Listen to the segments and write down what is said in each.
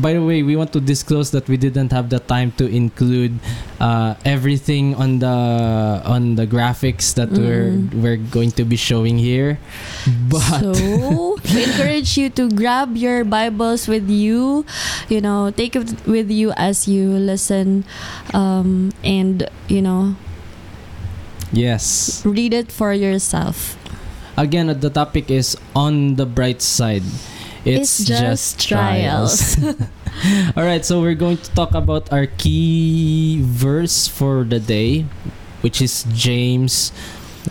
by the way, we want to disclose that we didn't have the time to include uh, everything on the on the graphics that we're Mm. we're going to be showing here. But so we encourage you to grab your Bibles with you, you know, take it with you as you listen, um, and you know, yes, read it for yourself. again, the topic is on the bright side. It's, It's just trials. All right, so we're going to talk about our key verse for the day, which is James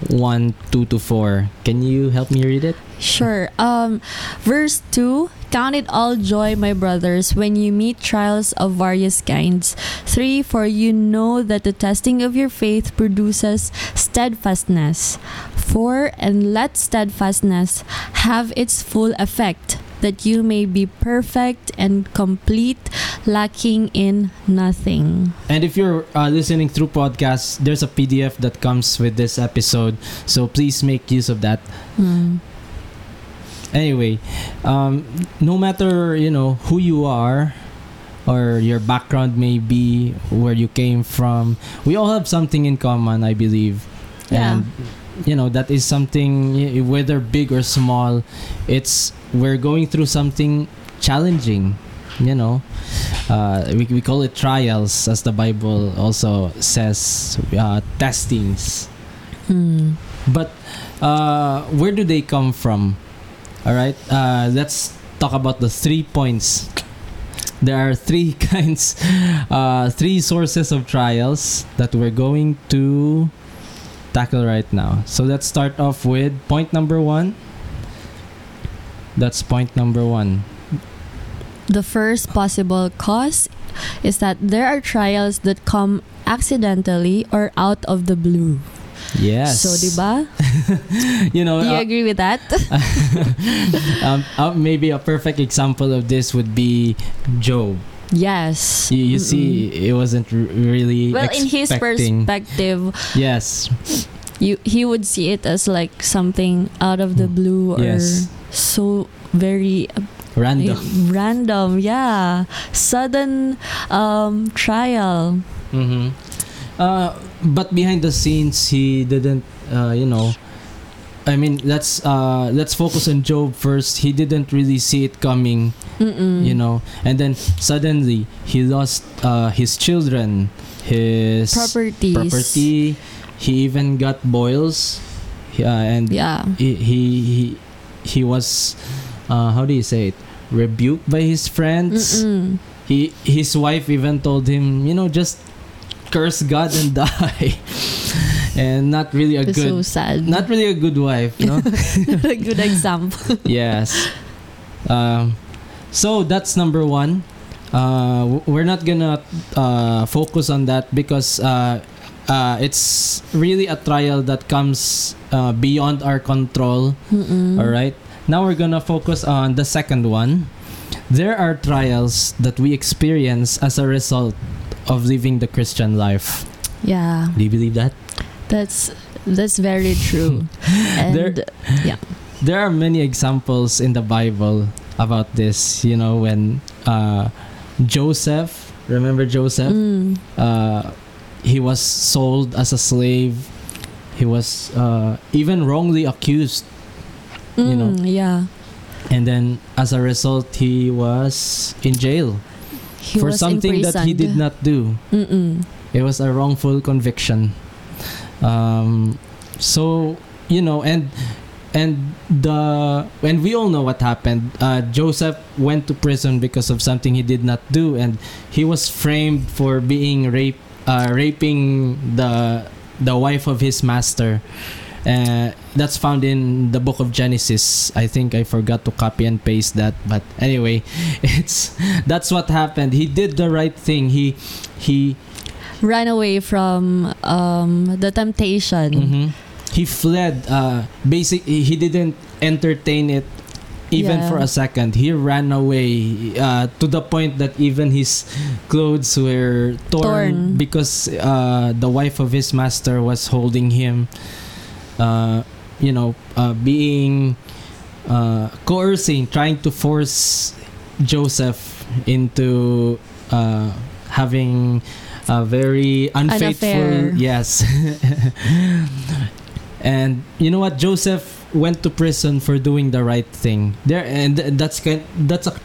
1 2 to 4. Can you help me read it? Sure. Um, verse 2 Count it all joy, my brothers, when you meet trials of various kinds. 3 For you know that the testing of your faith produces steadfastness. 4 And let steadfastness have its full effect, that you may be perfect and complete, lacking in nothing. And if you're uh, listening through podcasts, there's a PDF that comes with this episode, so please make use of that. Hmm. Anyway, um, no matter you know who you are or your background may be, where you came from, we all have something in common, I believe. Yeah. And you know that is something whether big or small, it's we're going through something challenging. You know, uh, we we call it trials, as the Bible also says, uh, testings. Hmm. But uh, where do they come from? All right, uh, let's talk about the three points. There are three kinds, uh, three sources of trials that we're going to tackle right now. So let's start off with point number one. That's point number one. The first possible cause is that there are trials that come accidentally or out of the blue. Yes. So, diba? you know, Do you uh, agree with that? um, uh, maybe a perfect example of this would be Job. yes. You, you see, it wasn't r- really Well, in his perspective, Yes. you he would see it as like something out of the blue or Yes. So very uh, Random. random. Yeah, sudden um, trial. hmm Uh, but behind the scenes, he didn't. Uh, you know, I mean, let's uh, let's focus on Job first. He didn't really see it coming. Mm-mm. You know, and then suddenly he lost uh, his children, his properties. property. He even got boils. Yeah, and Yeah. he he he, he was uh, how do you say it rebuked by his friends Mm-mm. he his wife even told him you know just curse god and die and not really a It's so good sad. not really a good wife no Not a good example. yes um so that's number one uh we're not gonna uh focus on that because uh uh, it's really a trial that comes uh, beyond our control Mm-mm. All right. Now we're gonna focus on the second one. There are trials that we experience as a result of living the Christian life. Yeah, Do you believe that? that's that's very true. and There- There are many examples in the Bible about this. You know, when uh, Joseph, remember Joseph? mm, Uh, he was sold as a slave. He was uh, even wrongly accused you know. mm, yeah, and then as a result he was in jail he for something that he did not do Mm-mm. it was a wrongful conviction um so you know and and the and we all know what happened uh, joseph went to prison because of something he did not do and he was framed for being rape uh, raping the the wife of his master uh, that's found in the book of genesis i think i forgot to copy and paste that but anyway it's that's what happened he did the right thing he he ran away from um, the temptation. Mhm. He fled. Uh, basic. He didn't entertain it even Yeah. for a second. He ran away uh, to the point that even his clothes were torn, Torn. because uh, the wife of his master was holding him. Uh, you know, uh, being uh, coercing, trying to force Joseph. into uh, having a very unfaithful yes and you know what joseph went to prison for doing the right thing there and that's that's a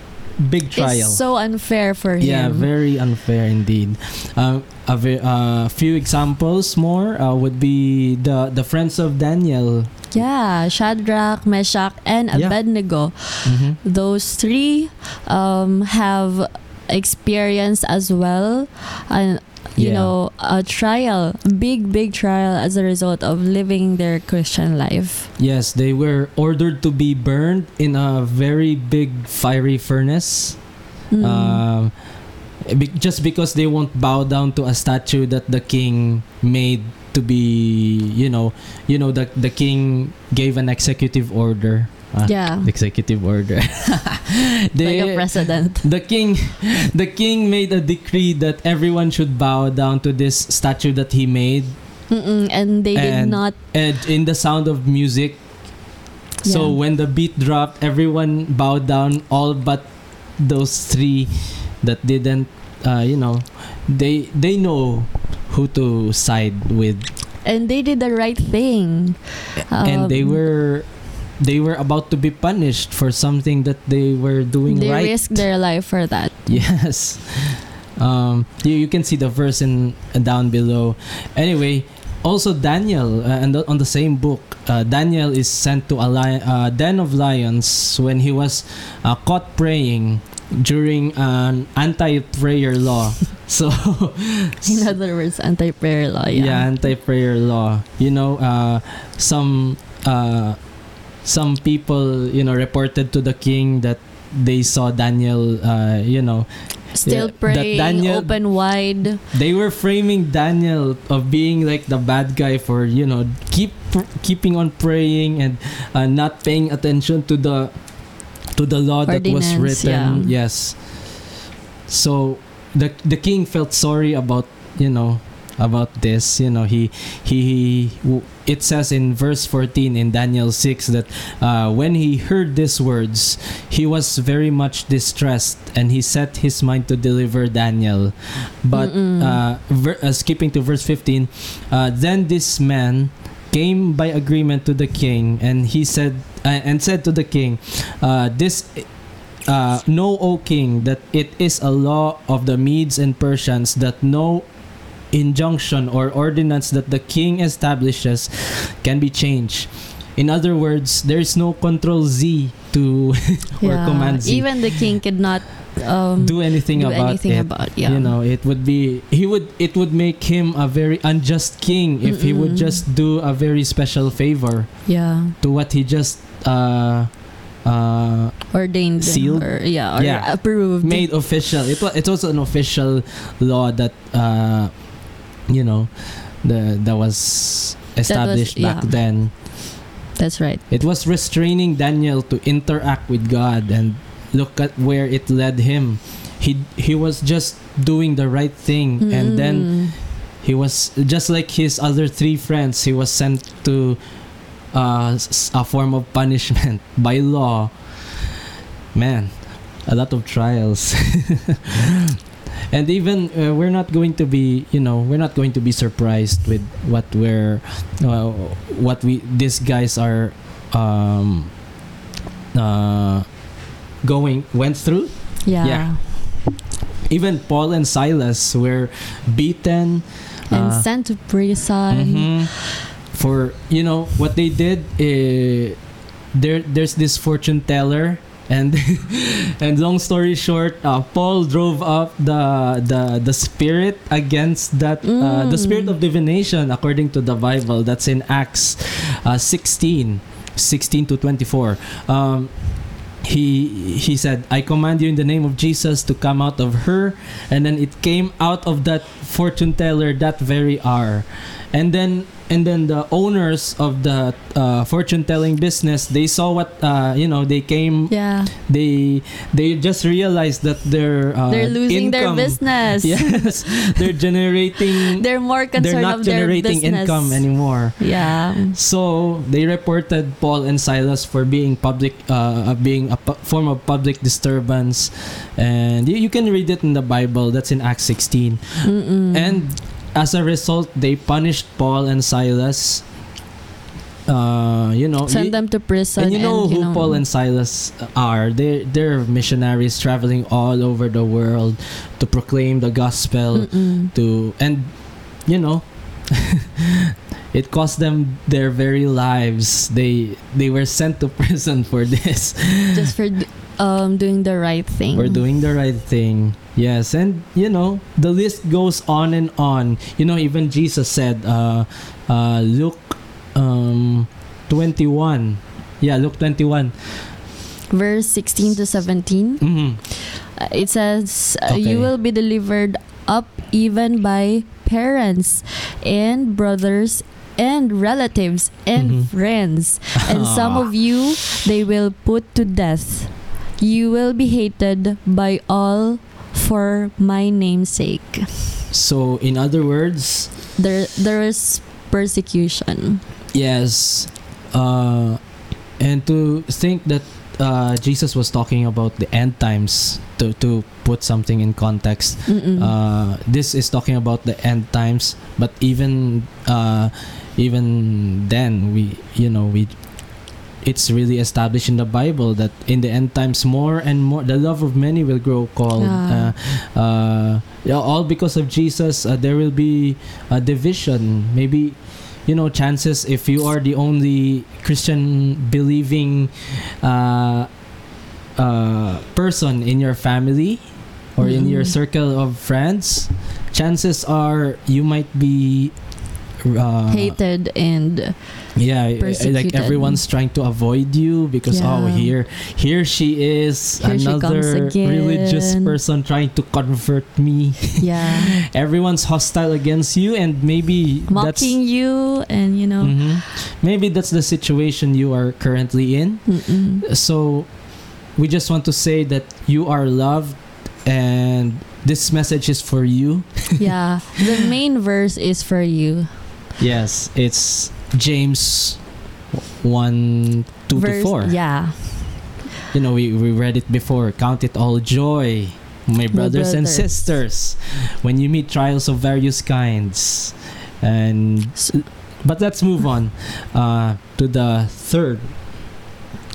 big trial It's so unfair for him. yeah very unfair indeed um, a ve- uh, few examples more uh, would be the the friends of daniel Yeah, Shadrach, Meshach, and Yeah. Abednego. Mhm. Those three um, have experienced as well, and you Yeah. know, a trial, big, big trial as a result of living their Christian life. Yes, they were ordered to be burned in a very big fiery furnace. Mm. Um, just because they won't bow down to a statue that the king made to be, you know, you know, the the king gave an executive order. Ah, yeah, Executive order. they, like a president. the king, the king made a decree that everyone should bow down to this statue that he made, Mm-mm, and they did not. and in the sound of music. So Yeah. when the beat dropped, everyone bowed down, all but those three that didn't. Uh, you know, they they know who to side with, And they did the right thing. and they Um, were they were about to be punished for something that they were doing They right. They risked their life for that. Yes. Um, you, you can see the verse in down below. Anyway, also Daniel, uh, and on the same book, uh, Daniel is sent to a li- uh, den of lions when he was uh, caught praying during an anti-prayer law. so, In other words, anti-prayer law. yeah, Yeah. anti-prayer law. You know, uh, some uh, some people, you know, reported to the king that they saw Daniel, uh, you know, Still Yeah, praying, Daniel- open wide. they were framing Daniel of being like the bad guy for you know keep keeping on praying and uh, not paying attention to the to the law that was written. yeah. Yes. So the the king felt sorry about you know about this you know he he it says in verse 14 in Daniel 6 that uh, when he heard these words he was very much distressed and he set his mind to deliver Daniel. But uh, ver- uh, skipping to verse 15 uh, then this man came by agreement to the king and he said uh, and said to the king uh, this uh, know o king that it is a law of the medes and persians that no injunction or ordinance that the king establishes can be changed in other words there's no control z to or Yeah. command z Even the king could not um, do anything do about anything it about yeah. you know it would be he would it would make him a very unjust king if he would just do a very special favor yeah, to what he just uh uh ordained Sealed? or yeah, or Yeah. approved. made official it was it's also an official law that uh you know the that was established back yeah. then That's right. it was restraining Daniel to interact with God and look at where it led him he he was just doing the right thing and then Mm. he was just like his other three friends he was sent to uh, a form of punishment by law man a lot of trials and even uh, we're not going to be you know we're not going to be surprised with what we're uh, what we these guys are um uh going went through yeah. yeah. even paul and silas were beaten and uh, sent to prison. Mhm. For you know what they did, eh, there there's this fortune teller, and and long story short, uh, Paul drove up the the the spirit against that uh, the Mm. spirit of divination according to the Bible. That's in Acts uh, 16, 16 to 24. Um, he he said i command you in the name of jesus to come out of her and then it came out of that fortune teller that very hour and then and then the owners of the uh, fortune telling business they saw what uh, you know they came Yeah. they they just realized that their uh, They're losing their business. yes they're generating They're more concerned they're not generating income anymore Yeah. so they reported Paul and Silas for being public, uh, being a pu- form of public disturbance, and you, you can read it in the Bible. That's in Acts 16. Mm-mm. And as a result, they punished Paul and Silas. Uh, you know, send them to prison. and you know who know, Paul and Silas are. They they're missionaries traveling all over the world to proclaim the gospel Mm-mm. to and you know it cost them their very lives they they were sent to prison for this just for um doing the right thing. We're doing the right thing yes and you know the list goes on and on you know even jesus said uh uh luke um 21 yeah luke 21 Verse 16 to 17. Mhm. Uh, it says, uh, Okay. You will be delivered up even by parents and brothers and relatives and Mhm. friends. And some of you they will put to death. You will be hated by all for my name's sake. so in other words There, there is persecution. Yes. Uh, and to think that uh, Jesus was talking about the end times to, to put something in context. Uh, this is talking about the end times, but even uh, even then, we you know we it's really established in the Bible that in the end times more and more the love of many will grow cold. Ah. Uh, uh, all because of Jesus. Uh, there will be a division. Maybe you know chances if you are the only Christian believing uh, uh, person in your family or in your Mm. circle of friends, chances are you might be uh, Hated and yeah like everyone's trying to avoid you because oh here here she is Here she another religious person trying to convert me yeah, everyone's hostile against you and maybe that's mocking you and you know. Mhm. maybe that's the situation you are currently in Mm-mm. so we just want to say that you are loved and this message is for you yeah, the main verse is for you. yes it's james 1 2 verse, to 4 Yeah, you know we, we read it before. Count it all joy my brothers, and brothers. sisters when you meet trials of various kinds. And S- but let's move on uh, to the third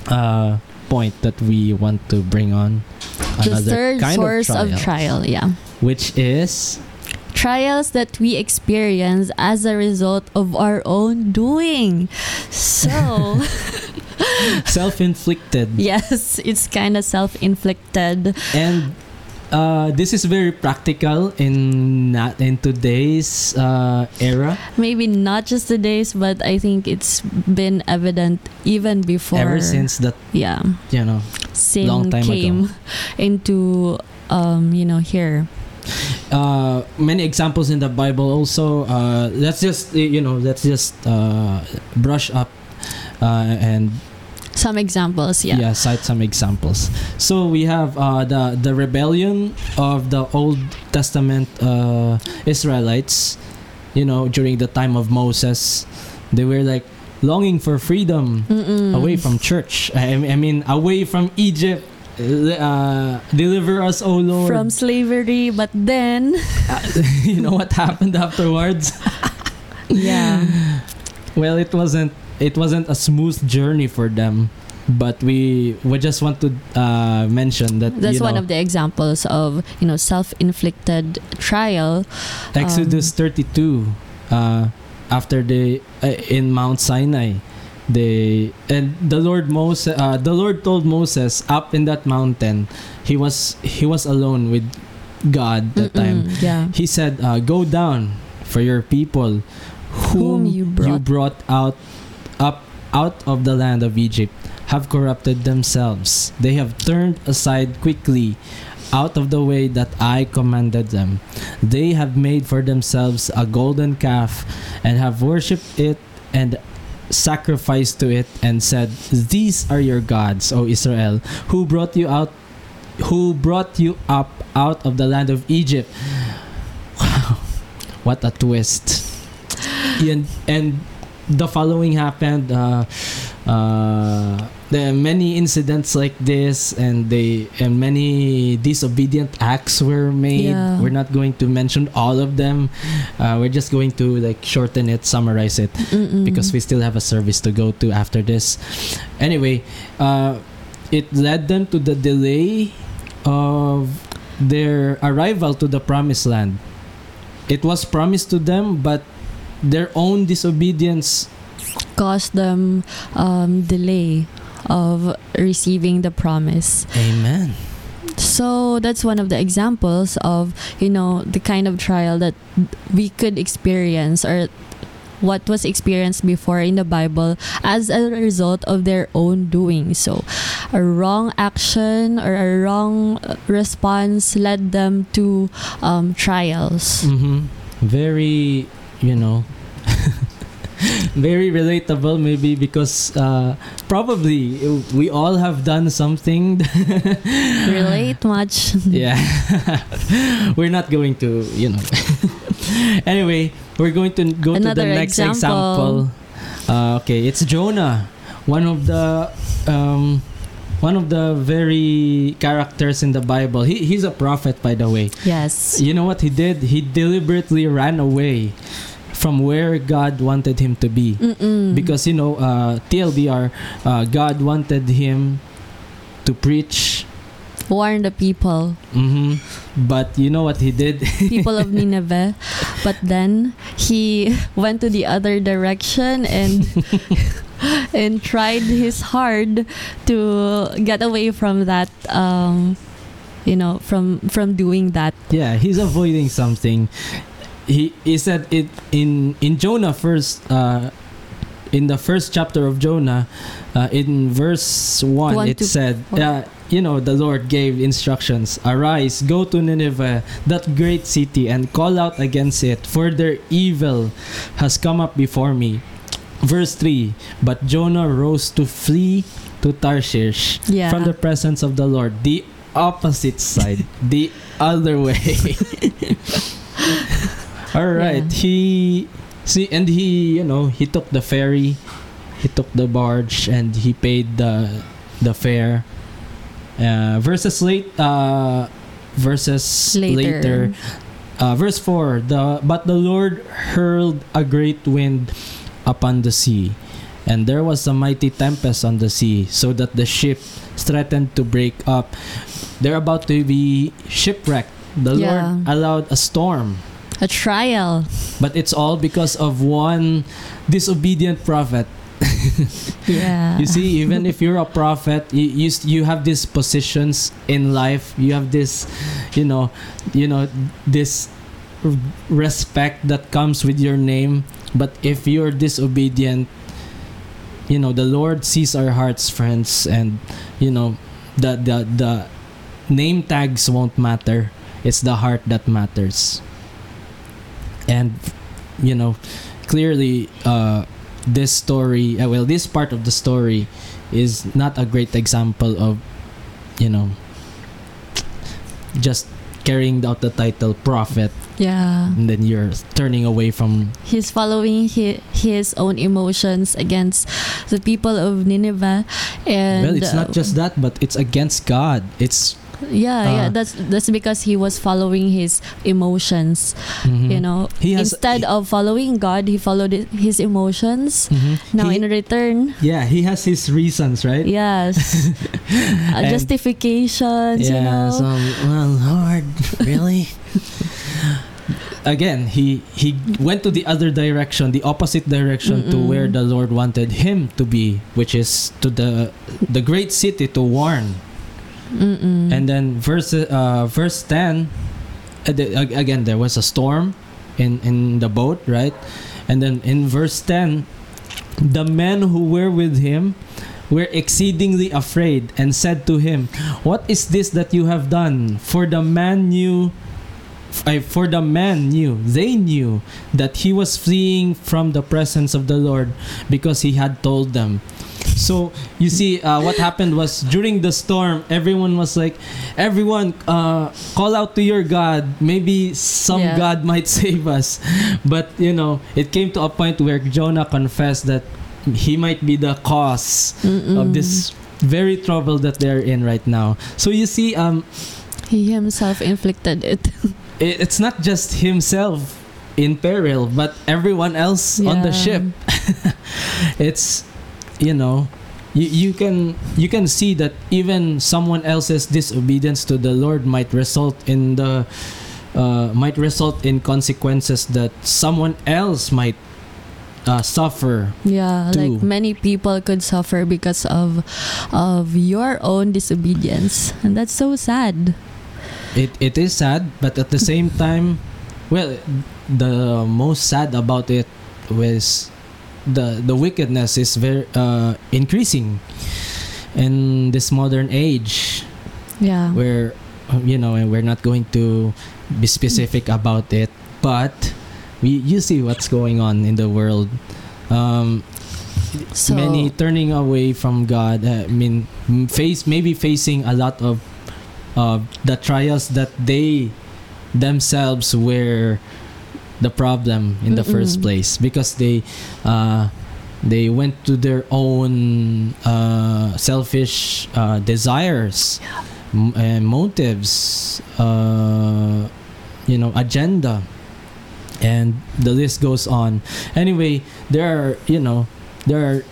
uh, point that we want to bring on. The another third kind source of, of, trial, trial. Yeah, which is trials that we experience as a result of our own doing. So self-inflicted yes, it's kind of self-inflicted. and uh, this is very practical in not in today's uh, era Maybe not just today's, but I think it's been evident even before. ever since that yeah, you know sin Long time came into um you know here. Uh, many examples in the Bible also. Uh, let's just you know let's just uh, brush up uh, and Some examples, yeah. yeah. cite some examples. So we have uh, the the rebellion of the Old Testament uh, Israelites. You know, during the time of Moses, they were like longing for freedom Mm-mm. away from church. I, I mean, away from Egypt. Uh, deliver us, O Lord. from slavery, but then you know what happened afterwards? yeah, well, it wasn't it wasn't a smooth journey for them. But we we just want to uh, mention that that's you one of the examples of you know self-inflicted trial. Exodus um, 32 uh, after the uh, in Mount Sinai they and the Lord Moses uh, the Lord told Moses up in that mountain he was he was alone with God that time. Mm-mm, yeah, he said uh, go down for your people Whom whom, you you brought- brought out up out of the land of Egypt have corrupted themselves. They have turned aside quickly out of the way that I commanded them. They have made for themselves a golden calf and have worshipped it and sacrificed to it and said, These are your gods, O Israel, who brought you out who brought you up out of the land of Egypt. Wow. What a twist. And, and the following happened uh, uh, there are many incidents like this and they and many disobedient acts were made Yeah. we're not going to mention all of them uh, we're just going to like shorten it summarize it Mm-mm. because we still have a service to go to after this anyway uh, it led them to the delay of their arrival to the promised land it was promised to them but their own disobedience caused them um, delay of receiving the promise. amen So that's one of the examples of you know the kind of trial that we could experience or what was experienced before in the Bible as a result of their own doing. So, a wrong action or a wrong response led them to um, trials. hmm Very, you know, very relatable maybe because uh, probably we all have done something. Relate much? yeah. We're not going to, you know. anyway, we're going to go to the next example. example. Uh, okay, it's Jonah, one of the um, one of the very characters in the Bible. He, he's a prophet, by the way. Yes. You know what he did? He deliberately ran away from where God wanted him to be. Mm-mm. Because, you know, uh, TLDR, uh, God wanted him to preach. warn the people, hmm But you know what he did? people of Nineveh. But then he went to the other direction and and tried his hard to get away from that. Um, you know, from from doing that. yeah, he's avoiding something. He, he said it in, in Jonah first, uh, in the first chapter of Jonah, uh, in verse 1, One it said, uh, you know, the Lord gave instructions Arise, go to Nineveh, that great city, and call out against it, for their evil has come up before me. Verse 3 But Jonah rose to flee to Tarshish Yeah. from the presence of the Lord, the opposite side, the other way. All right, Yeah. he see, and he, you know, he took the ferry, he took the barge, and he paid the the fare. Uh, verses late, uh, verses Later. later. Uh, verse 4 the but the lord hurled a great wind upon the sea and there was a mighty tempest on the sea so that the ship threatened to break up they're about to be shipwrecked the Yeah. lord allowed a storm A trial. but it's all because of one disobedient prophet. Yeah. you see even if you're a prophet you, you you have these positions in life. You have this you know you know this respect that comes with your name. But if you're disobedient you know the lord sees our hearts friends and you know the the the name tags won't matter. It's the heart that matters and you know clearly uh this story uh, well this part of the story is not a great example of you know just carrying out the title prophet. Yeah. and then you're turning away from He's following his, his own emotions against the people of Nineveh, and well it's not uh, just that but it's against god. It's yeah, yeah. uh, That's that's because he was following his emotions. mhm. You know, he has instead of following God, he followed his emotions. Mhm. Now, He- in return, yeah he has his reasons right yes, uh, justifications. you know, so well lord really again he he went to the other direction the opposite direction to Mm-mm. where the lord wanted him to be which is to the the great city to warn Mm-mm. and then verse uh verse 10 uh, again there was a storm in in the boat right and then in verse 10 the men who were with him were exceedingly afraid and said to him, What is this that you have done? For the man knew for the man knew, they knew that he was fleeing from the presence of the Lord because he had told them. So you see, uh, what happened was during the storm, everyone was like, everyone, uh, call out to your God. Maybe some Yeah. God might save us. But you know, it came to a point where Jonah confessed that he might be the cause of this very trouble that they're in right now. So you see, um, He himself inflicted it. it, it's not just himself in peril, but everyone else on the ship. it's you know you, you can you can see that even someone else's disobedience to the Lord might result in the uh, might result in consequences that someone else might uh, suffer. Yeah, Too. like many people could suffer because of of your own disobedience, and that's so sad. It it is sad, but at the same time, well, the most sad about it was the the wickedness is very uh, increasing in this modern age Yeah. where you know and we're not going to be specific about it but we you see what's going on in the world um, So many turning away from God. uh, I mean, face maybe facing a lot of uh, the trials that they themselves were the problem in the first Mm-mm. place because they uh, they went to their own uh, selfish uh, desires, m- and motives, uh, you know, agenda, and the list goes on. Anyway, there are you know there are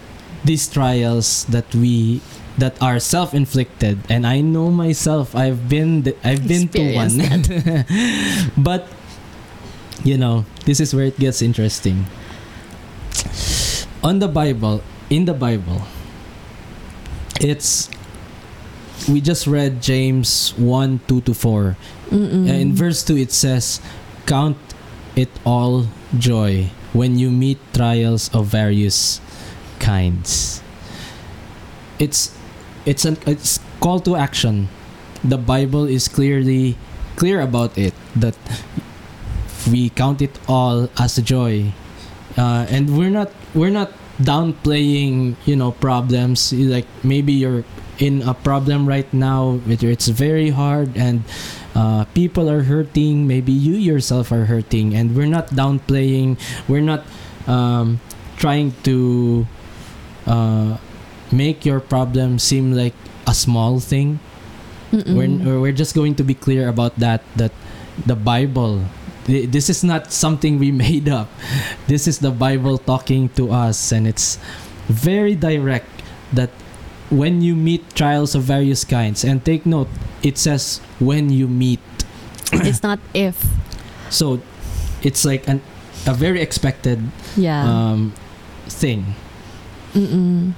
these trials that we that are self-inflicted and i know myself i've been th- i've been to one but you know this is where it gets interesting. On the bible in the bible it's we just read james 1 2 to 4 Mm-mm. in verse 2 it says count it all joy when you meet trials of various kinds. It's it's an it's call to action. The bible is clearly clear about it that we count it all as a joy. Uh, and we're not we're not downplaying you know problems. Like maybe you're in a problem right now whether it's very hard and uh, people are hurting maybe you yourself are hurting. And we're not downplaying we're not um, trying to uh, make your problem seem like a small thing. Mm-mm. we're, we're just going to be clear about that that the bible this is not something we made up this is the bible talking to us and it's very direct that when you meet trials of various kinds and take note it says when you meet it's not if. so it's like an, a very expected Yeah. um, thing Mm-mm.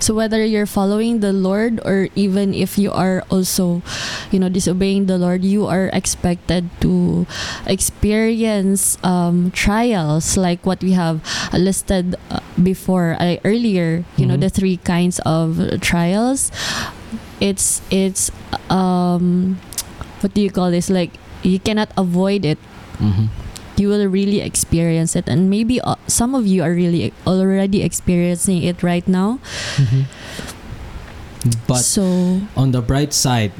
So whether you're following the Lord or even if you are also, you know, disobeying the Lord, you are expected to experience um, trials like what we have listed uh, before uh, earlier. You know, Mhm. the three kinds of trials. It's it's um, what do you call this? Like you cannot avoid it Mhm. You will really experience it and maybe uh, some of you are really already experiencing it right now but so on the bright side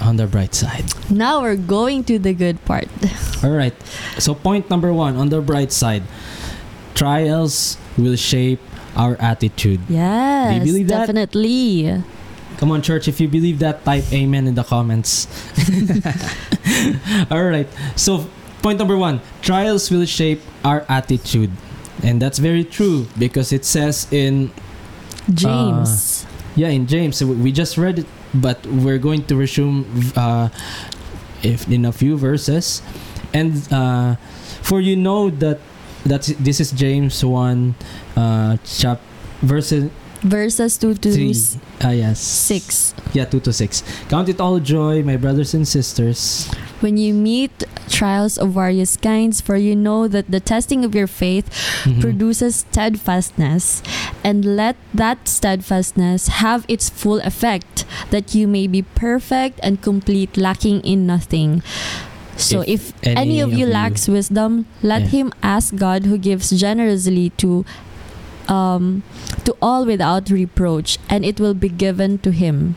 on the bright side now we're going to the good part All right. So point number one on the bright side, trials will shape our attitude. yes believe that? definitely Come on, church. If you believe that, type amen in the comments. All right. So point number one, trials will shape our attitude, and that's very true because it says in james yeah in James we just read it, but we're going to resume uh, if in a few verses, and uh, for you know that that this is James one, uh, chap verses verses 2 to three. s- Ah yes, 6 Yeah, two to six. Count it all joy, my brothers and sisters. When you meet trials of various kinds, for you know that the testing of your faith Mhm. produces steadfastness, and let that steadfastness have its full effect, that you may be perfect and complete, lacking in nothing. So, if, any, of you lacks wisdom, let Yeah. him ask God, who gives generously to um, to all without reproach, and it will be given to him.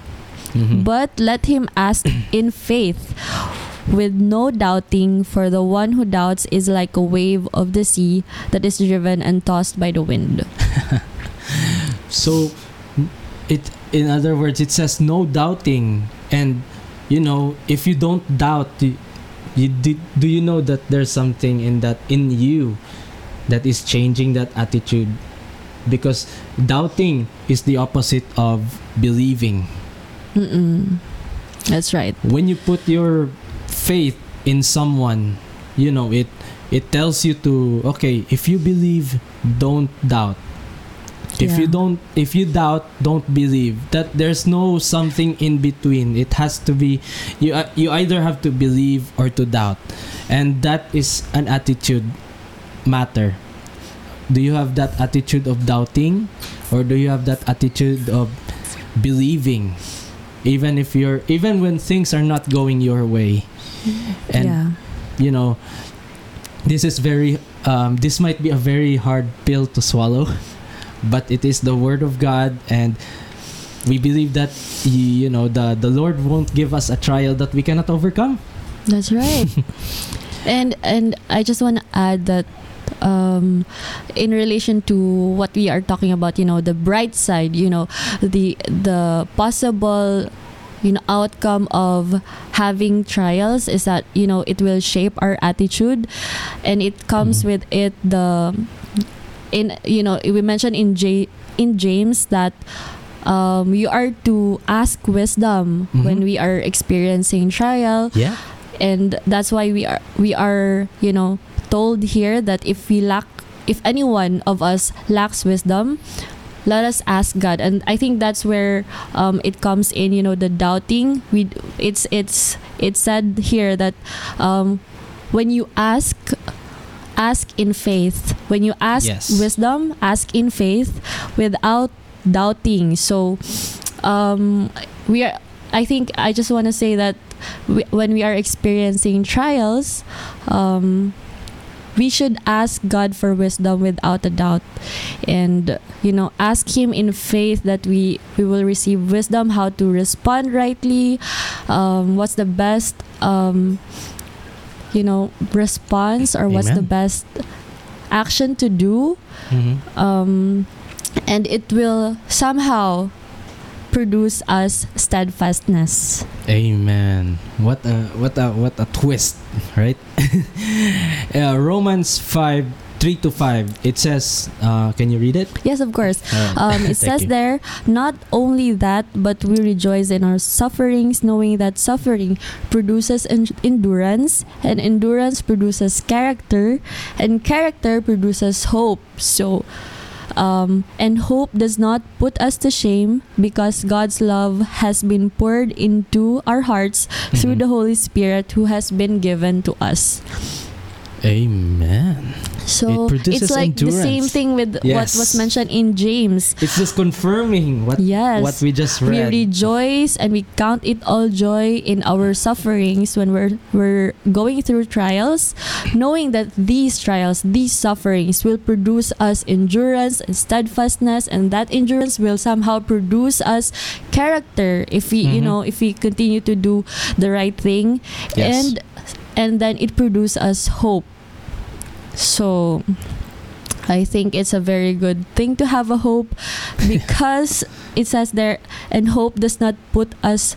Mhm. But let him ask in faith, with no doubting, for the one who doubts is like a wave of the sea that is driven and tossed by the wind. So, it in other words, it says no doubting, and you know, if you don't doubt, you, you do, do you know that there's something in that in you that is changing that attitude? Because doubting is the opposite of believing. Mm-mm. That's right. When you put your faith in someone, you know it. It tells you to okay. If you believe, don't doubt. If you don't, if you doubt, don't believe. That there's no something in between. It has to be, you uh, you either have to believe or to doubt, and that is an attitude matter. Do you have that attitude of doubting, or do you have that attitude of believing, even if you're even when things are not going your way, and yeah. you know, this is very um, this might be a very hard pill to swallow, but it is the word of God, and we believe that you know the the Lord won't give us a trial that we cannot overcome. That's right. and and I just want to add that um in relation to what we are talking about, you know, the bright side, you know, the the possible you know outcome of having trials is that you know it will shape our attitude and it comes Mhm. with it the in you know we mentioned in J in James that um, you are to ask wisdom when Mhm. we are experiencing trial Yeah. and that's why we are we are you know told here that if we lack if anyone of us lacks wisdom let us ask god. And i think that's where um, it comes in you know the doubting. We it's it's it's said here that um, when you ask ask in faith. When you ask Yes. wisdom ask in faith without doubting. So um, we are i think i just want to say that we, when we are experiencing trials, um, we should ask God for wisdom without a doubt, and you know, ask Him in faith that we we will receive wisdom how to respond rightly. Um, what's the best, um, you know, response or what's the best action to do, Mhm. um, and it will somehow produce us steadfastness. Amen. What a what a what a twist, right? uh, Romans five three to five. It says, uh, can you read it? Yes, of course. Alright. Um, it says you. there, not only that, but we rejoice in our sufferings, knowing that suffering produces en- endurance, and endurance produces character, and character produces hope. So, um, and hope does not put us to shame because God's love has been poured into our hearts through Mhm. the Holy Spirit who has been given to us. Amen. So It produces it's like the same endurance. thing with what Yes. was mentioned in James. It's just confirming what Yes. what we just read. we rejoice and we count it all joy in our sufferings when we're we're going through trials knowing that these trials these sufferings will produce us endurance and steadfastness and that endurance will somehow produce us character if we you Mhm. know if we continue to do the right thing Yes. and and then it produces us hope so I think it's a very good thing to have a hope because it says there, and hope does not put us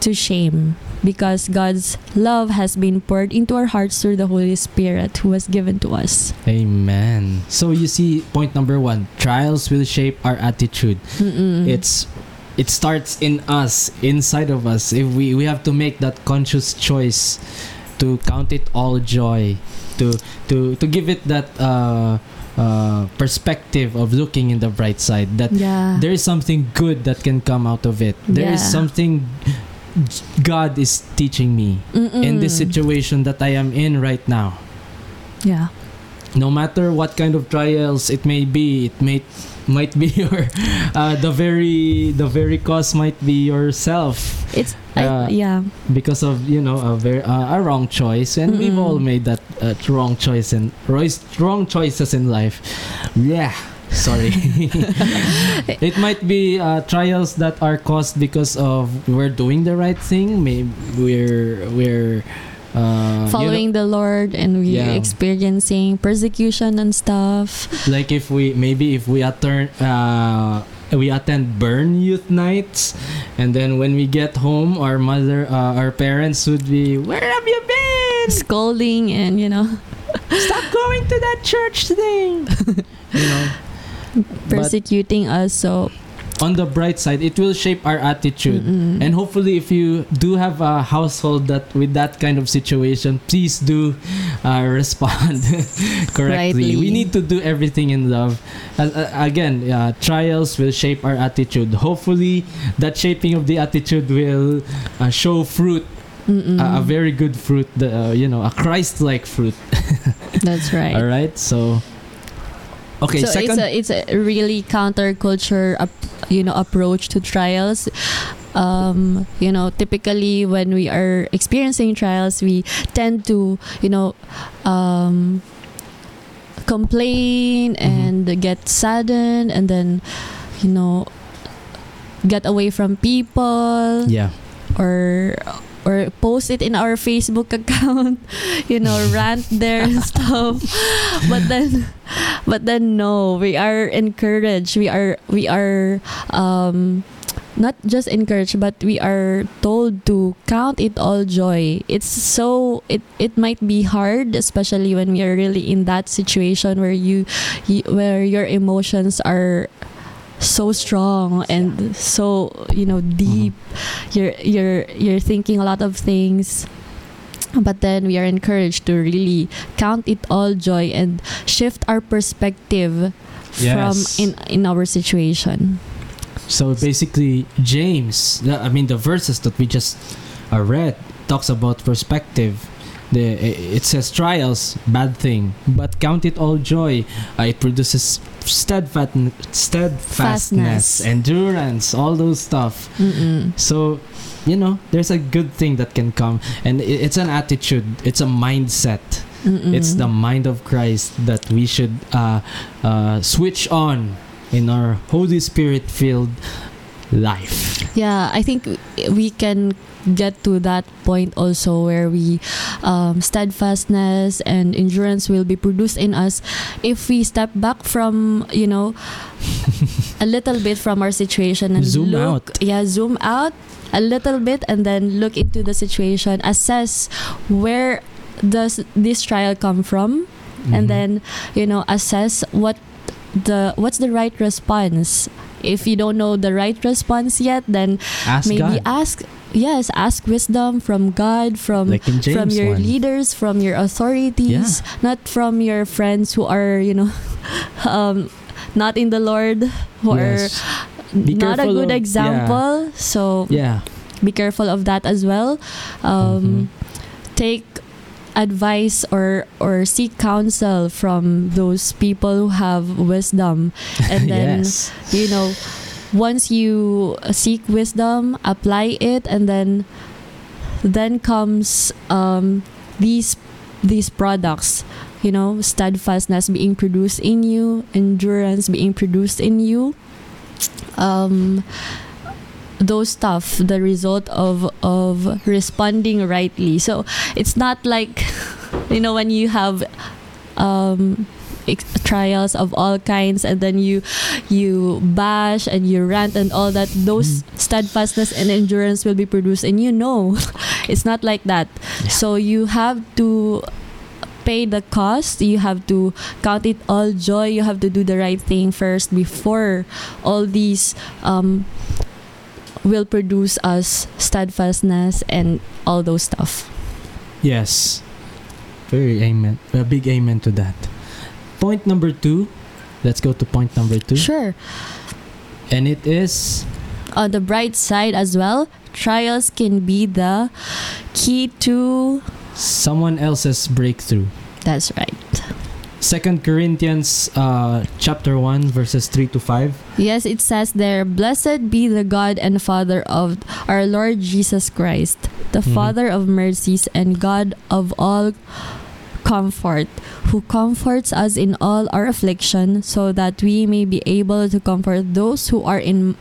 to shame because God's love has been poured into our hearts through the Holy Spirit who was given to us. Amen. So you see, point number one: trials will shape our attitude. Mm-mm. It's it starts in us, inside of us. If we we have to make that conscious choice to count it all joy, to to to give it that uh, uh, perspective of looking in the bright side. That yeah. there is something good that can come out of it. There is Yeah. something God is teaching me in this situation that I am in right now. Yeah. No matter what kind of trials it may be, it may might be your uh, the very the very cause might be yourself. It's Uh, I, yeah. because of you know a very uh, a wrong choice. And we've all made that uh, wrong choice and wrong choices in life. Yeah. Sorry. It might be uh, trials that are caused because of we're doing the right thing. Maybe we're we're uh, you know, Following the Lord and we Yeah. experiencing persecution and stuff. like if we maybe if we attend uh we attend burn youth nights and then when we get home our mother uh, our parents would be where have you been Scolding and you know stop going to that church thing you know but persecuting us. So on the bright side it will shape our attitude mm-mm. and hopefully if you do have a household that with that kind of situation please do uh, respond correctly Rightly. we need to do everything in love uh, uh, again uh, trials will shape our attitude hopefully that shaping of the attitude will uh, show fruit Mm-mm. a, a very good fruit the, uh, you know a christ-like fruit That's right. all right so okay so second it's a it's a really counterculture ap- you know approach to trials um you know typically when we are experiencing trials we tend to you know um complain Mhm. and get saddened and then you know get away from people yeah or or post it in our Facebook account, you know, rant there and stuff. But then but then no, we are encouraged. We are we are um not just encouraged but we are told to count it all joy it's so it it might be hard especially when we are really in that situation where you, you where your emotions are so strong and so you know deep you're you're you're thinking a lot of things but then we are encouraged to really count it all joy and shift our perspective Yes. from in in our situation So basically, James, I mean, the verses that we just uh, read talks about perspective. The it says trials, bad thing, but count it all joy. Uh, it produces steadfast, steadfastness, Fastness. endurance, all those stuff. Mm-mm. So, you know, there's a good thing that can come, and it's an attitude. It's a mindset. Mm-mm. It's the mind of Christ that we should uh, uh, switch on in our Holy Spirit filled life. yeah i think we can get to that point also where we um, steadfastness and endurance will be produced in us if we step back from you know a little bit from our situation and Zoom look out. yeah zoom out a little bit and then look into the situation assess where does this trial come from Mhm. and then you know assess what the what's the right response if you don't know the right response yet then ask maybe God, ask yes ask wisdom from god from like from your 1. leaders from your authorities not from your friends who are you know um not in the lord who Yes. are Be not a good of- example so Yeah. be careful of that as well um, take advice or or seek counsel from those people who have wisdom and then yes. you know once you seek wisdom apply it and then then comes um, these these products you know steadfastness being produced in you endurance being produced in you um, those stuff the result of of responding rightly. So it's not like you know when you have um trials of all kinds and then you you bash and you rant and all that those steadfastness and endurance will be produced and you. Know it's not like that. Yeah. so you have to pay the cost. You have to count it all joy. You have to do the right thing first before all these um will produce us steadfastness and all those stuff Yes. Very amen. A big amen to that. Point number two. Let's go to point number two. sure And it is on the bright side as well trials can be the key to. Someone else's breakthrough. That's right. Second Corinthians uh, chapter 1 verses 3 to 5. Yes, it says there, Blessed be the God and Father of our Lord Jesus Christ, the Mhm. Father of mercies and God of all comfort, who comforts us in all our affliction, so that we may be able to comfort those who are in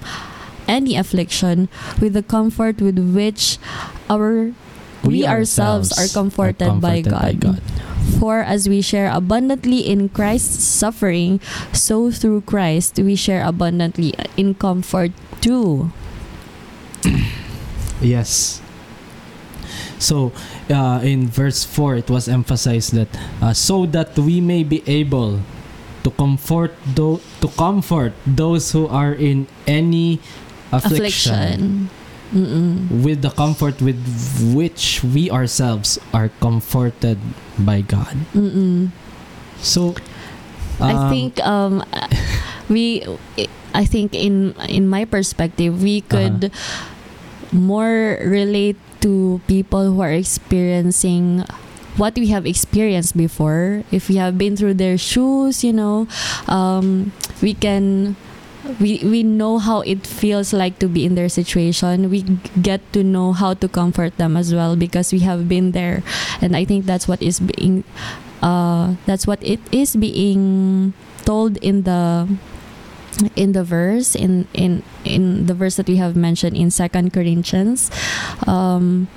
any affliction with the comfort with which our we, ourselves, are comforted, by, God. For as we share abundantly in Christ's suffering, so through Christ we share abundantly in comfort too. Yes. So, uh, in verse 4, it was emphasized that uh, so that we may be able to comfort tho- to comfort those who are in any affliction, Affliction. Mm-mm. with the comfort with which we ourselves are comforted by God. Mm-mm. So, I um, think um we I think in in my perspective we could more relate to people who are experiencing what we have experienced before if we have been through their shoes you know um, we can we we know how it feels like to be in their situation. We get to know how to comfort them as well because we have been there. And i think that's what is being uh that's what it is being told in the in the verse in in in the verse that we have mentioned in second corinthians. Um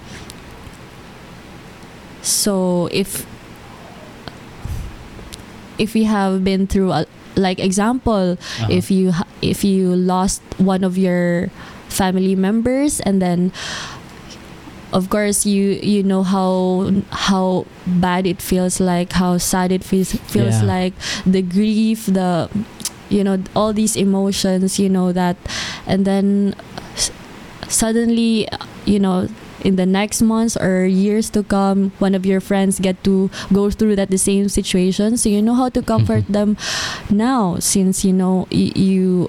so if if we have been through a like example uh-huh. if you if you lost one of your family members and then of course you you know how how bad it feels like how sad it feels feels Yeah. like the grief the you know all these emotions you know that and then s- suddenly you know in the next months or years to come one of your friends get to go through that the same situation so you know how to comfort Mhm. them now since you know y- you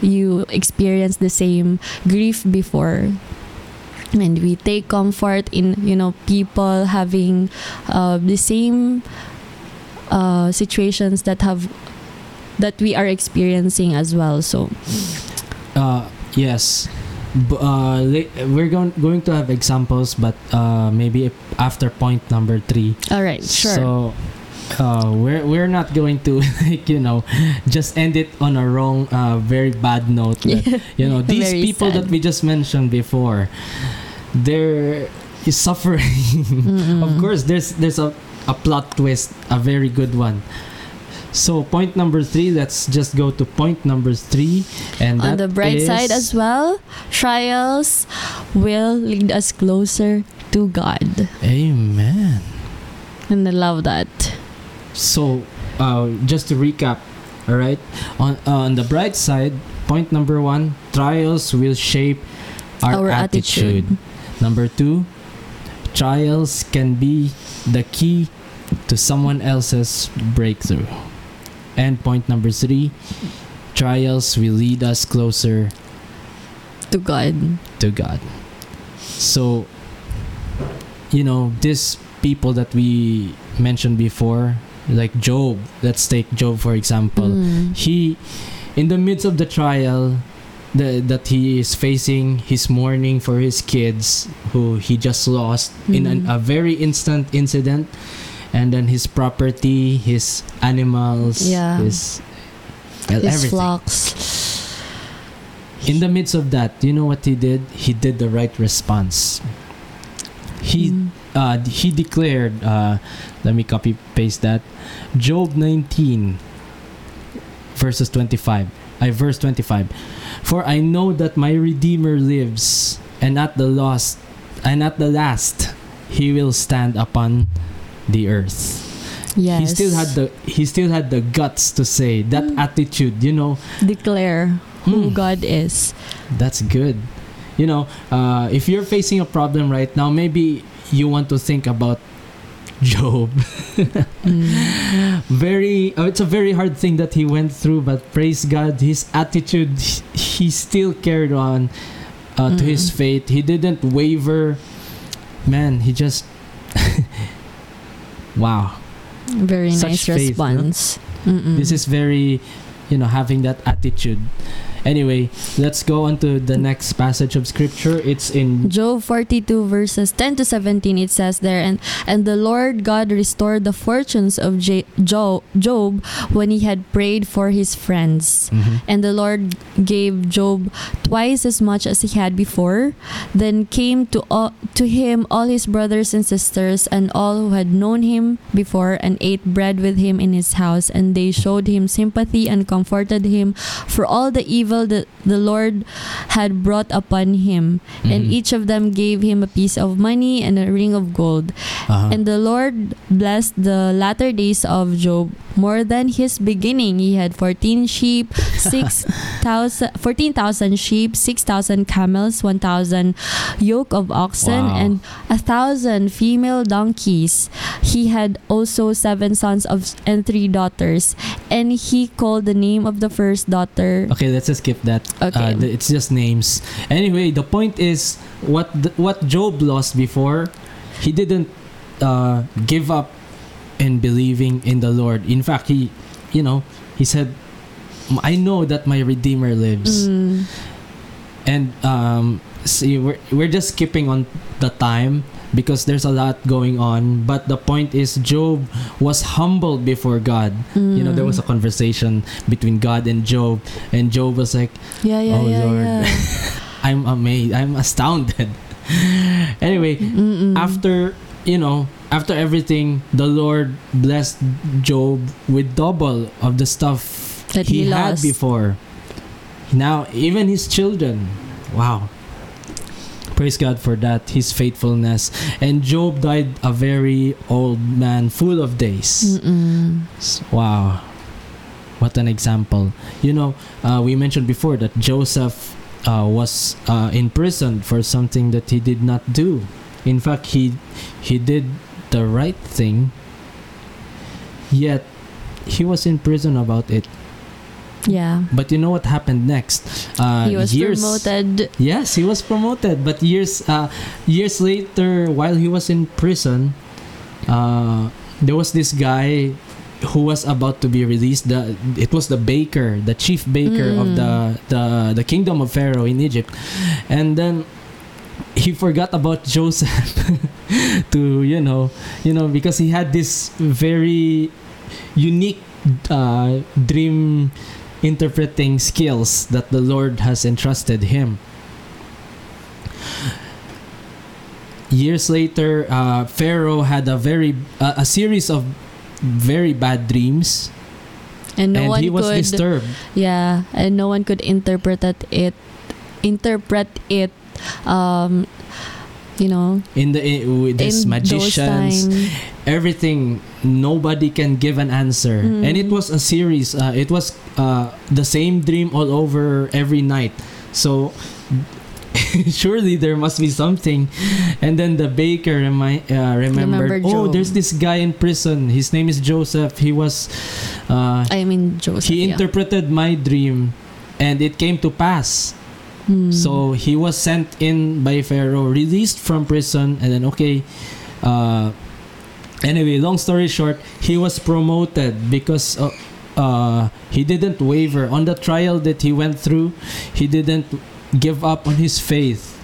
you experience the same grief before and we take comfort in you know people having uh, the same uh, situations that have that we are experiencing as well so Uh, yes. Uh, we're going going to have examples, but uh, maybe after point number three. all right sure So, uh, we're we're not going to like you know just end it on a wrong, uh, very bad note. That, you know these Very people that we just mentioned before, they're suffering. Mm-mm. of course, there's there's a a plot twist, a very good one. So point number three. Let's just go to point number three, and on the bright side as well trials will lead us closer to god Amen. and i love that So, uh, just to recap, all right. On uh, on the bright side, point number one: trials will shape our, Our attitude. attitude. Number two: trials can be the key to someone else's breakthrough. And point number three: trials will lead us closer to god to God. So, you know, these people that we mentioned before, like Job, let's take Job for example. Mm. He, in the midst of the trial the, that he is facing, he's mourning for his kids who he just lost in an, Mhm. a very instant incident. And then his property, his animals, Yeah. his, well, his everything. flocks In the midst of that, you know what he did? He did the right response. He Mm. uh, he declared, uh, let me copy paste that, Job 19, verses 25. I verse 25. For I know that my Redeemer lives, and at the last, and at the last, he will stand upon the earth. yes He still had the he still had the guts to say that Mm. attitude. You know, declare who Hmm. god is That's good. You know, uh, if you're facing a problem right now, maybe you want to think about Job. Mm. very, uh, it's a very hard thing that he went through, but praise God, his attitude, he still carried on uh, to his Mm. faith. He didn't waver. Man, he just wow. Very Such nice faith, response. Mm-mm. This is very, you know, having that attitude. Anyway, let's go on to the next passage of scripture. It's in Job 42 verses 10 to 17 it says there and and the Lord God restored the fortunes of J- Jo- Job when he had prayed for his friends Mhm. and the Lord gave Job twice as much as he had before then came to all, to him all his brothers and sisters and all who had known him before and ate bread with him in his house and they showed him sympathy and comforted him for all the evil that the Lord had brought upon him and Mhm. each of them gave him a piece of money and a ring of gold. Uh-huh. And the Lord blessed the latter days of Job more than his beginning. He had 14 sheep, 6,000 14,000 sheep, 6,000 camels, 1,000 yoke of oxen, Wow. and a thousand female donkeys. He had also seven sons of and three daughters. And he called the name of the first daughter. Okay, let's just skip that. Okay. Uh, it's just names. Anyway, the point is what th- what Job lost before, he didn't uh, give up in believing in the Lord. In fact, he, you know, he said, "I know that my Redeemer lives." Mm, And um, see, we're we're just skipping on the time because there's a lot going on. But the point is, Job was humbled before God. You know, there was a mm. conversation between God and Job, and Job was like. yeah, yeah, Oh, yeah, Lord. yeah. I'm amazed. I'm astounded. anyway, Mm-mm. after you know, after everything, the Lord blessed Job with double of the stuff That he had before. Now, even his children. Wow. Praise God for that, his faithfulness. And Job died a very old man, full of days. Mm-mm. Wow. What an example. You know, uh, we mentioned before that Joseph uh, was uh, in prison for something that he did not do. In fact, he he did the right thing. Yet he was in prison about it. Yeah. But you know what happened next? Uh, he was years, promoted. Yes, he was promoted. But years uh, years later, while he was in prison, uh, there was this guy who was about to be released. The it was the baker, the chief baker of Mm. the the the kingdom of Pharaoh in Egypt, and then he forgot about Joseph to you know you know because he had this very unique uh, dream interpreting skills that the Lord has entrusted him. Years later, uh, Pharaoh had a very uh, a series of very bad dreams, And no and one he was could disturbed. Yeah, and no one could interpret it, it interpret it um you know In the in, with these in magicians, everything nobody can give an answer. Mm. and it was a series uh, it was uh, the same dream all over every night. So surely there must be something. And then the baker remi- uh, remembered Remembered oh there's this guy in prison. His name is joseph. He was uh, I mean Joseph. he yeah. interpreted my dream and it came to pass Hmm. so he was sent in by Pharaoh, released from prison, and then okay. Uh, anyway, long story short, he was promoted because uh, uh, he didn't waver on the trial that he went through. He didn't give up on his faith.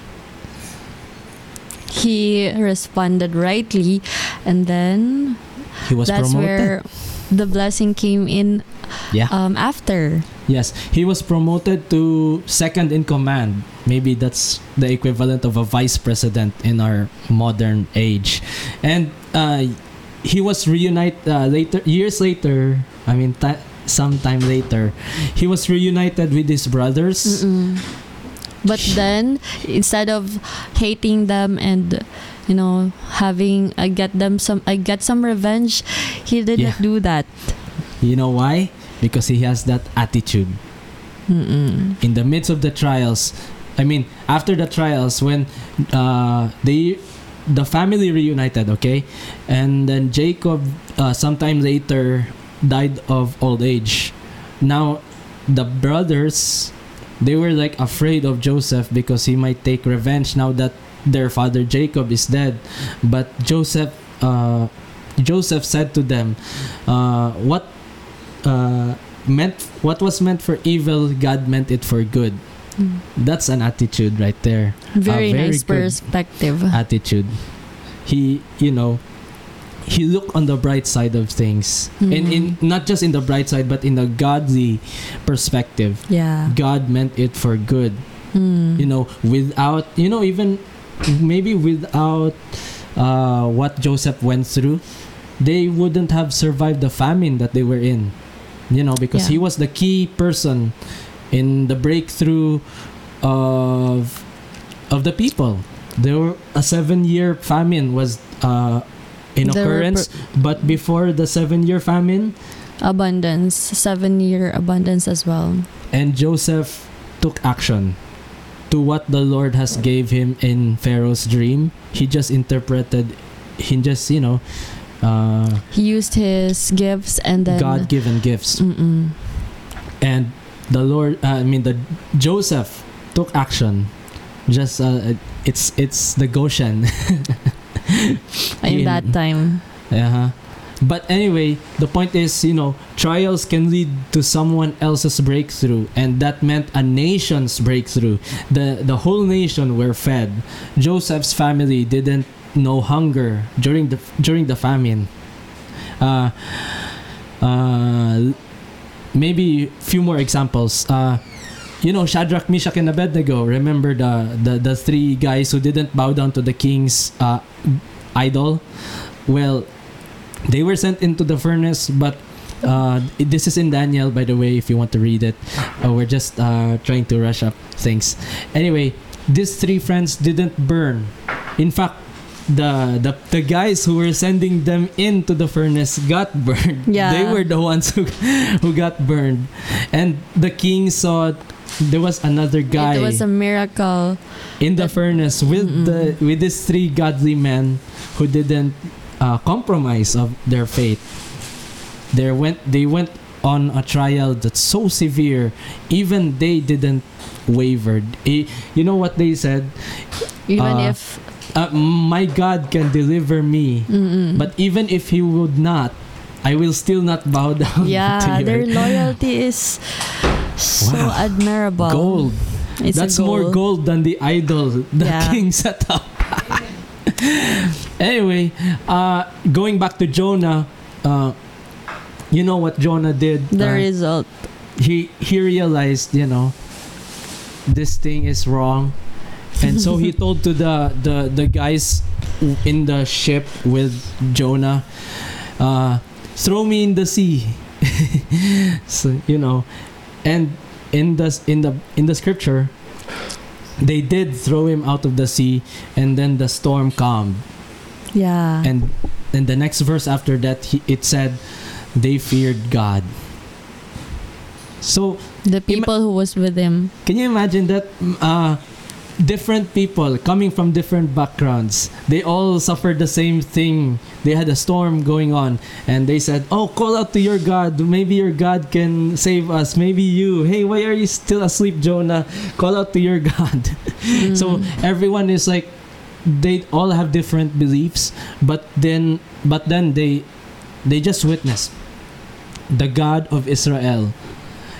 he responded rightly and then He was that's promoted. where the blessing came in yeah. um after. Yes, he was promoted to second in command. Maybe that's the equivalent of a vice president in our modern age. And uh, he was reunited uh, later, years later. I mean, ta- sometime later, he was reunited with his brothers. Mm-mm. But then instead of hating them and you know having I get them some I get some revenge, he didn't Yeah. do that. You know why? Because he has that attitude. Mm-mm. in the midst of the trials i mean after the trials when uh, they the family reunited okay and then jacob uh, sometime later died of old age now the brothers they were like afraid of Joseph because he might take revenge now that their father Jacob is dead. But Joseph, uh, Joseph said to them, uh, "What uh, meant what was meant for evil, God meant it for good." Mm. That's an attitude right there. Very, very nice perspective. Attitude. He, you know, he looked on the bright side of things, and in not just in the bright side, but in the godly perspective. yeah. God meant it for good. Mm. You know, without you know even maybe without uh, what Joseph went through, they wouldn't have survived the famine that they were in. You know, because Yeah. he was the key person in the breakthrough of of the people. There were a seven-year famine was uh, in There occurrence, but before the seven-year famine, abundance, seven year abundance as well. and Joseph took action to what the Lord has gave him in Pharaoh's dream. He just interpreted, he just you know, uh, He used his gifts and then God-given gifts, Mm-mm. and the Lord. Uh, I mean, the Joseph took action. Just uh, it's it's the Goshen. in In- that time. Uh-huh. But anyway, the point is, you know, trials can lead to someone else's breakthrough, and that meant a nation's breakthrough. The the whole nation were fed. Joseph's family didn't know hunger during the during the famine. Uh, uh, maybe few more examples. Uh, you know, Shadrach, Meshach, and Abednego. Remember the, the the three guys who didn't bow down to the king's uh, idol? Well, they were sent into the furnace, but uh, this is in Daniel, by the way, if you want to read it. Uh, we're just uh, trying to rush up things. Anyway, these three friends didn't burn. In fact, the, the the guys who were sending them into the furnace got burned. Yeah. They were the ones who who got burned. And the king saw there was another guy It was a miracle. in the furnace with the with these three godly men who didn't uh, compromise of their faith. They went they went on a trial that's so severe, even they didn't wavered. You know what they said? Even Uh, if Uh, my God can deliver me, mm-mm. but even if He would not, I will still not bow down. yeah, to their loyalty is so Wow. admirable. gold. It's That's more gold than the idol the Yeah. king set up. anyway, uh, going back to Jonah, uh, you know what Jonah did? The Uh, result. he he realized, you know, this thing is wrong, and so he told to the the the guys in the ship with Jonah, uh, throw me in the sea. so you know, and in the in the in the scripture, they did throw him out of the sea, and then the storm calmed. Yeah. And and the next verse after that, he, it said, they feared God. So the people who was with him. Can you imagine that? Uh, different people coming from different backgrounds. They all suffered the same thing. They had a storm going on, and they said, "Oh, call out to your God. Maybe your God can save us. Maybe you. Hey, why are you still asleep, Jonah? Call out to your God." so Mm. everyone is like, they all have different beliefs, but then, but then they, they just witness. The God of Israel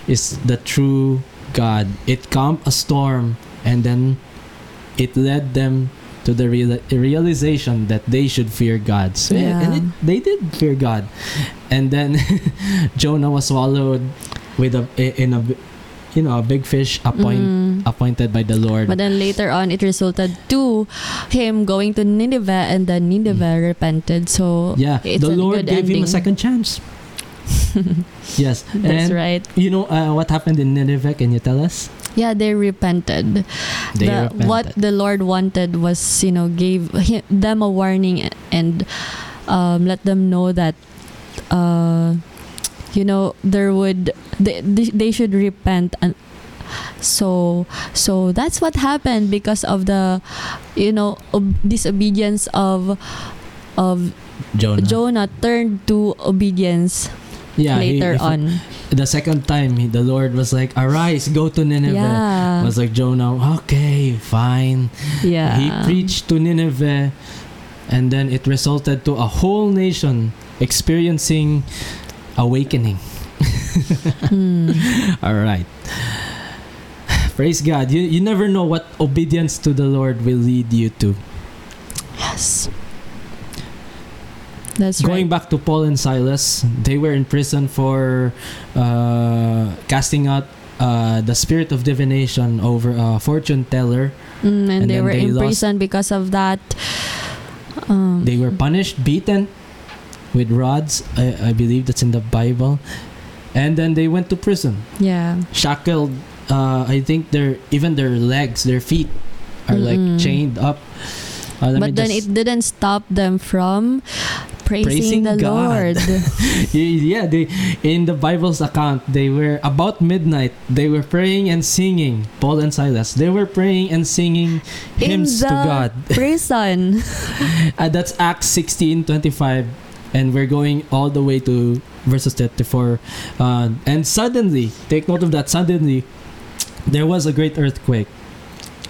is the true God. It calmed a storm and then it led them to the real, realization that they should fear God. So, yeah, and it, they did fear God. And then Jonah was swallowed with a in a you know a big fish appoint, Mm. appointed by the Lord. But then later on, it resulted to him going to Nineveh, and then Nineveh repented. So yeah, it's the Lord gave him a second chance. yes, that's and right. you know uh, what happened in Nineveh? Can you tell us? Yeah, they repented. They the, repented. What the Lord wanted was, you know, gave them a warning and um, let them know that, uh, you know, there would they, they should repent and. So so that's what happened because of the, you know, ob- disobedience of, of Jonah. Jonah turned to obedience yeah, he- later if- on. the second time, he- the Lord was like, "Arise, go to Nineveh." Yeah. I was like Jonah, okay, fine. Yeah. He preached to Nineveh, and then it resulted to a whole nation experiencing awakening. Hmm. All right. Praise God. You, you never know what obedience to the Lord will lead you to. Yes. That's Going right. back to Paul and Silas, they were in prison for uh, casting out uh, the spirit of divination over a fortune teller. Mm, and, and they were they in prison because of that. Um, They were punished, beaten with rods. I, I believe that's in the Bible. And then they went to prison. yeah. shackled uh, I think their even their legs their feet are Mm-mm. like chained up Uh, But then it didn't stop them from praising, Praising the God. Lord. yeah they in the Bible's account they were about midnight they were praying and singing Paul and Silas they were praying and singing In hymns to God prison. uh, that's Acts 16 25 and we're going all the way to verses 34 uh, and suddenly take note of that suddenly there was a great earthquake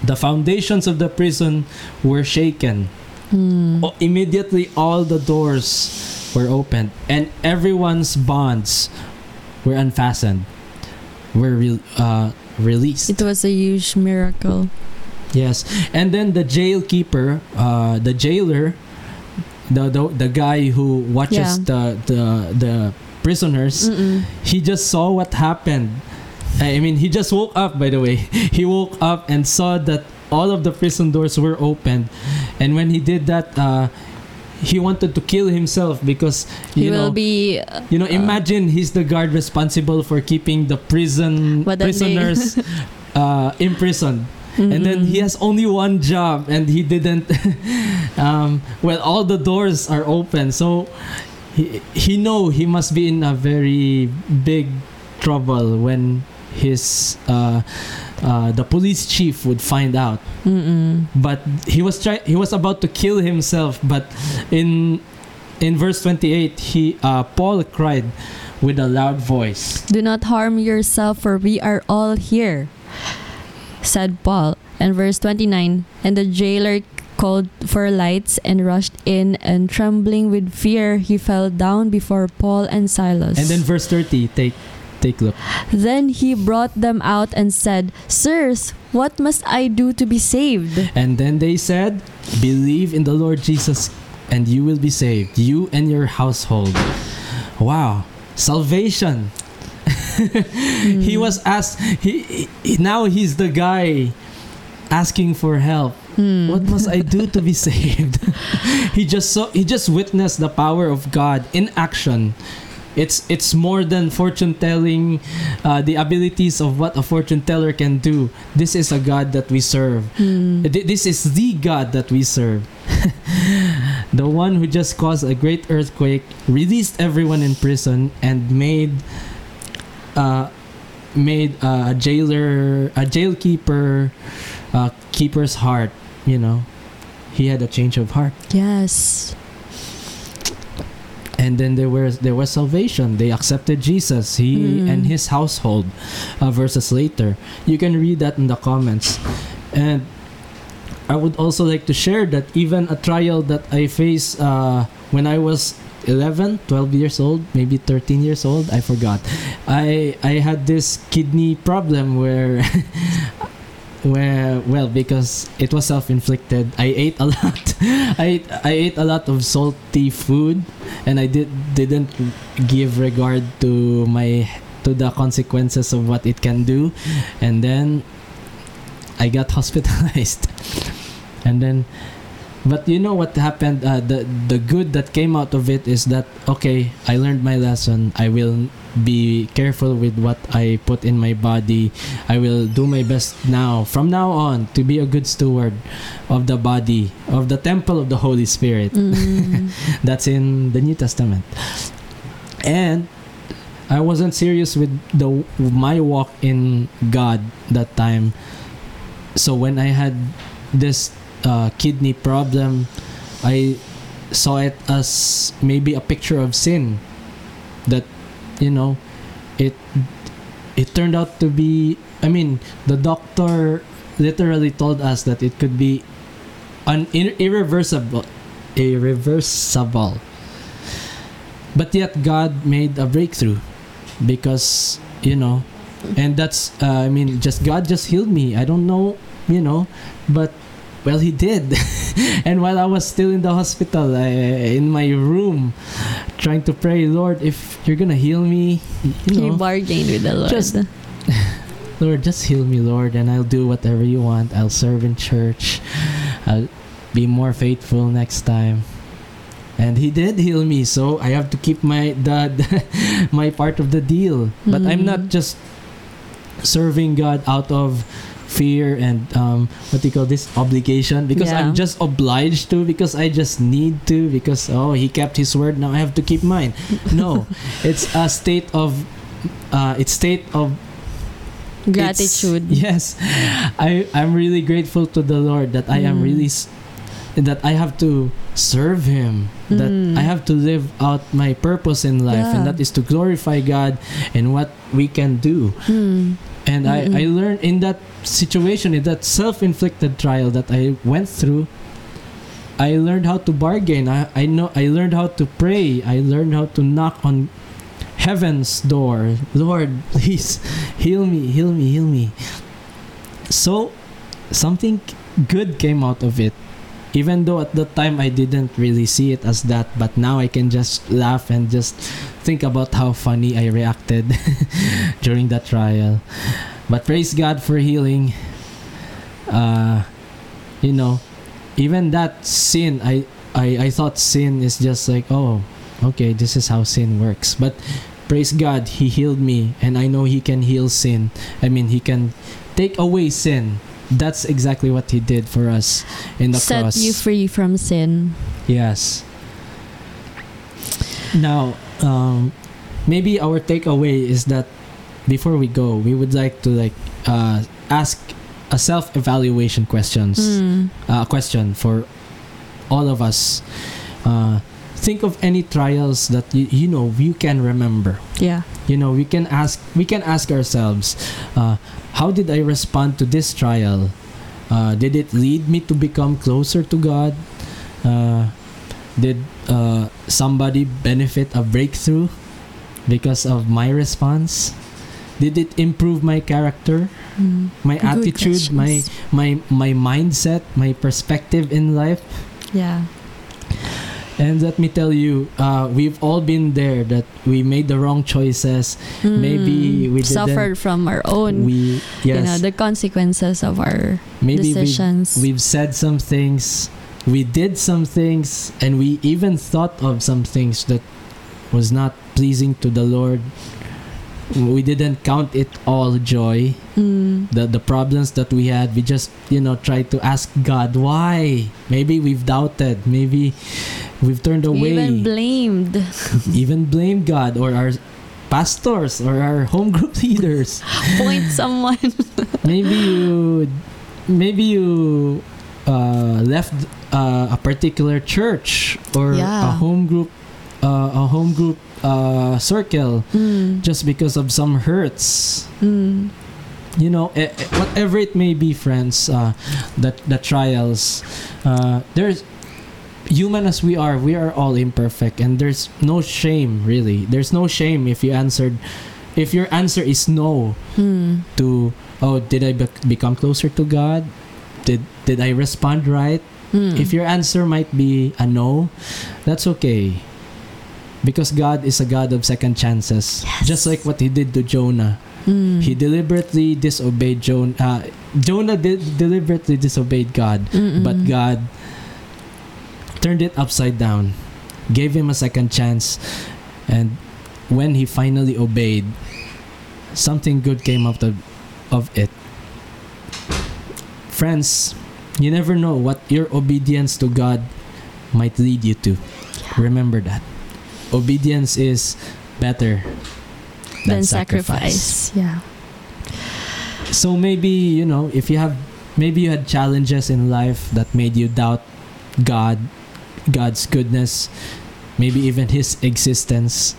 the foundations of the prison were shaken Hmm. Immediately all the doors were opened and everyone's bonds were unfastened were re- uh, released It was a huge miracle. Yes, and then the jail keeper, uh, the jailer, the the, the guy who watches Yeah. the, the the prisoners, Mm-mm. he just saw what happened. I mean, he just woke up. By the way, he woke up and saw that all of the prison doors were opened, and when he did that, uh, he wanted to kill himself because He you will know. be. you know, imagine he's the guard responsible for keeping the prison But then they- prisoners uh, imprisoned and then he has only one job and he didn't um, well all the doors are open so he, he know he must be in a very big trouble when his uh, uh, the police chief would find out Mm-mm. but he was try he was about to kill himself but in in verse 28 he uh, paul cried with a loud voice Do not harm yourself, for we are all here, said Paul. And verse 29 And the jailer called for lights and rushed in, and trembling with fear, he fell down before Paul and Silas. and then verse 30 take take a look Then he brought them out and said, Sirs, what must I do to be saved? And then they said, Believe in the Lord Jesus, and you will be saved, you and your household. Wow, salvation. He was asked, he, he- now he's the guy asking for help. Hmm. What must I do to be saved? he just saw, he just witnessed the power of God in action. It's it's more than fortune telling, uh, the abilities of what a fortune teller can do. This is a God that we serve. Th- This is the God that we serve. the one who just caused a great earthquake, released everyone in prison, and made uh, made uh, a jailer, a jailkeeper, uh, keeper's heart. You know, he had a change of heart, Yes. And then there was there was salvation. They accepted Jesus. He Mm. and his household. Uh, verses later, you can read that in the comments, and I would also like to share that even a trial that I faced uh, when I was 11, 12 years old, maybe 13 years old, I forgot. I I had this kidney problem where where well because it was self-inflicted. I ate a lot. I I ate a lot of salty food and I did didn't give regard to my to the consequences of what it can do and then I got hospitalized. and then but you know what happened? Uh, the the good that came out of it is that okay i learned my lesson. I will be careful with what i put in my body. I will do my best now from now on to be a good steward of the body of the temple of the holy spirit. Mm. that's in the new testament. And i wasn't serious with the my walk in god that time. So when i had this uh, kidney problem i saw it as maybe a picture of sin that you know it it turned out to be I mean the doctor literally told us that it could be an ir- irreversible irreversible. But yet God made a breakthrough because you know and that's uh, I mean just God just healed me. I don't know you know but well he did and while I was still in the hospital I, in my room trying to pray Lord if you're gonna heal me you You know bargained with the Lord. Just- Lord, just heal me, Lord, and I'll do whatever you want. I'll serve in church. I'll be more faithful next time. And he did heal me, so I have to keep my the, my part of the deal. But I'm not Mhm. just serving God out of fear and um, what do you call this obligation because Yeah. I'm just obliged to because I just need to because oh he kept his word now I have to keep mine. No, it's a state of uh, it's state of Gratitude. yes, I I'm really grateful to the Lord that I am Mm. really that I have to serve Him. That Mm. I have to live out my purpose in life, and that is to glorify God and what we can do. Hmm. And I Mm-mm. I mm-hmm. learned in that situation, in that self-inflicted trial that I went through. I learned how to bargain. I, I know I learned how to pray. I learned how to knock on heaven's door. Lord, please heal me, heal me, heal me. So something good came out of it. Even though at the time I didn't really see it as that, but now I can just laugh and just think about how funny I reacted during that trial. But praise God for healing. Uh, you know, even that sin, I, I, I thought sin is just like, oh, okay, this is how sin works. But praise God, He healed me, and I know He can heal sin. I mean, He can take away sin. That's exactly what He did for us in the Set cross. Set you free from sin. Yes. Now, um, maybe our takeaway is that before we go, we would like to like uh, ask a self-evaluation questions. Hmm. Uh, question for all of us. Uh, think of any trials that you, you know you can remember. Yeah. You know, we can ask we can ask ourselves, uh, how did I respond to this trial? Uh, did it lead me to become closer to God? Uh, did uh, somebody benefit a breakthrough because of my response? Did it improve my character, Hmm. my Good attitude, my my my mindset, my perspective in life? Yeah. And let me tell you, uh, we've all been there that we made the wrong choices. Maybe Hmm. we suffered from our own. We yes, You know the consequences of our maybe we've, decisions. we've said some things, we did some things, and we even thought of some things that was not pleasing to the Lord. We didn't count it all joy. Hmm. The the problems that we had, we just you know tried to ask God why. Maybe we've doubted. Maybe we've turned away. even blamed. even blame God or our pastors or our home group leaders. Point someone. maybe you, maybe you uh, left uh, a particular church or Yeah. a home group, uh, a home group uh, circle Hmm. just because of some hurts. Hmm. You know, eh, eh, whatever it may be, friends, uh, that the trials, uh, there's human as we are, we are all imperfect, and there's no shame really. There's no shame if you answered, if your answer is no Hmm. to, oh, did I bec- become closer to God? Did did I respond right? Hmm. If your answer might be a no, that's okay. Because God is a God of second chances. Yes. Just like what he did to Jonah. Hmm. He deliberately disobeyed Jonah. Uh, Jonah did deliberately disobeyed God, Mm-mm. but God turned it upside down, gave him a second chance, and when he finally obeyed, something good came out of, of it. Friends, you never know what your obedience to God might lead you to. Remember that. Obedience is better than, Then sacrifice. sacrifice. Yeah. So maybe, you know, if you have maybe you had challenges in life that made you doubt God, God's goodness, maybe even his existence.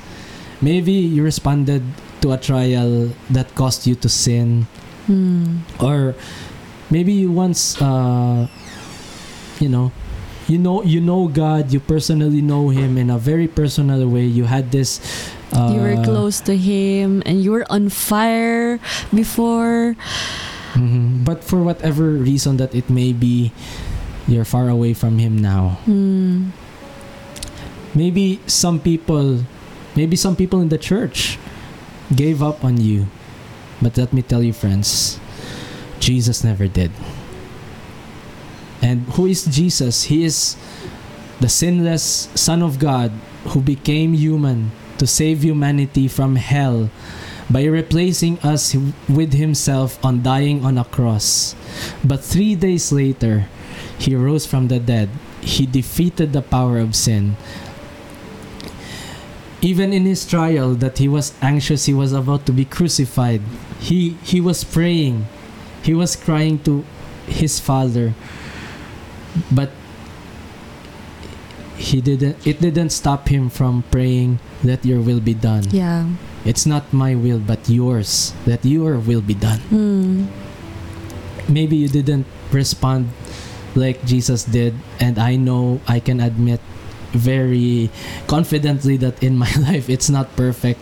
Maybe you responded to a trial that caused you to sin Mm. or maybe you once uh you know you know you know god you personally know him in a very personal way you had this uh, you were close to him and you were on fire before. mhm. but for whatever reason that it may be you're far away from him now Mm. maybe some people maybe some people in the church gave up on you but let me tell you friends jesus never did and who is jesus? He is the sinless son of god who became human to save humanity from hell by replacing us with himself on dying on a cross. But 3 days later he rose from the dead. He defeated the power of sin. Even in his trial that he was anxious he was about to be crucified. He he was praying. He was crying to his father but he didn't it didn't stop him from praying let your will be done Yeah. it's not my will but yours that your will be done Mm. maybe you didn't respond like Jesus did and I know I can admit very confidently that in my life it's not perfect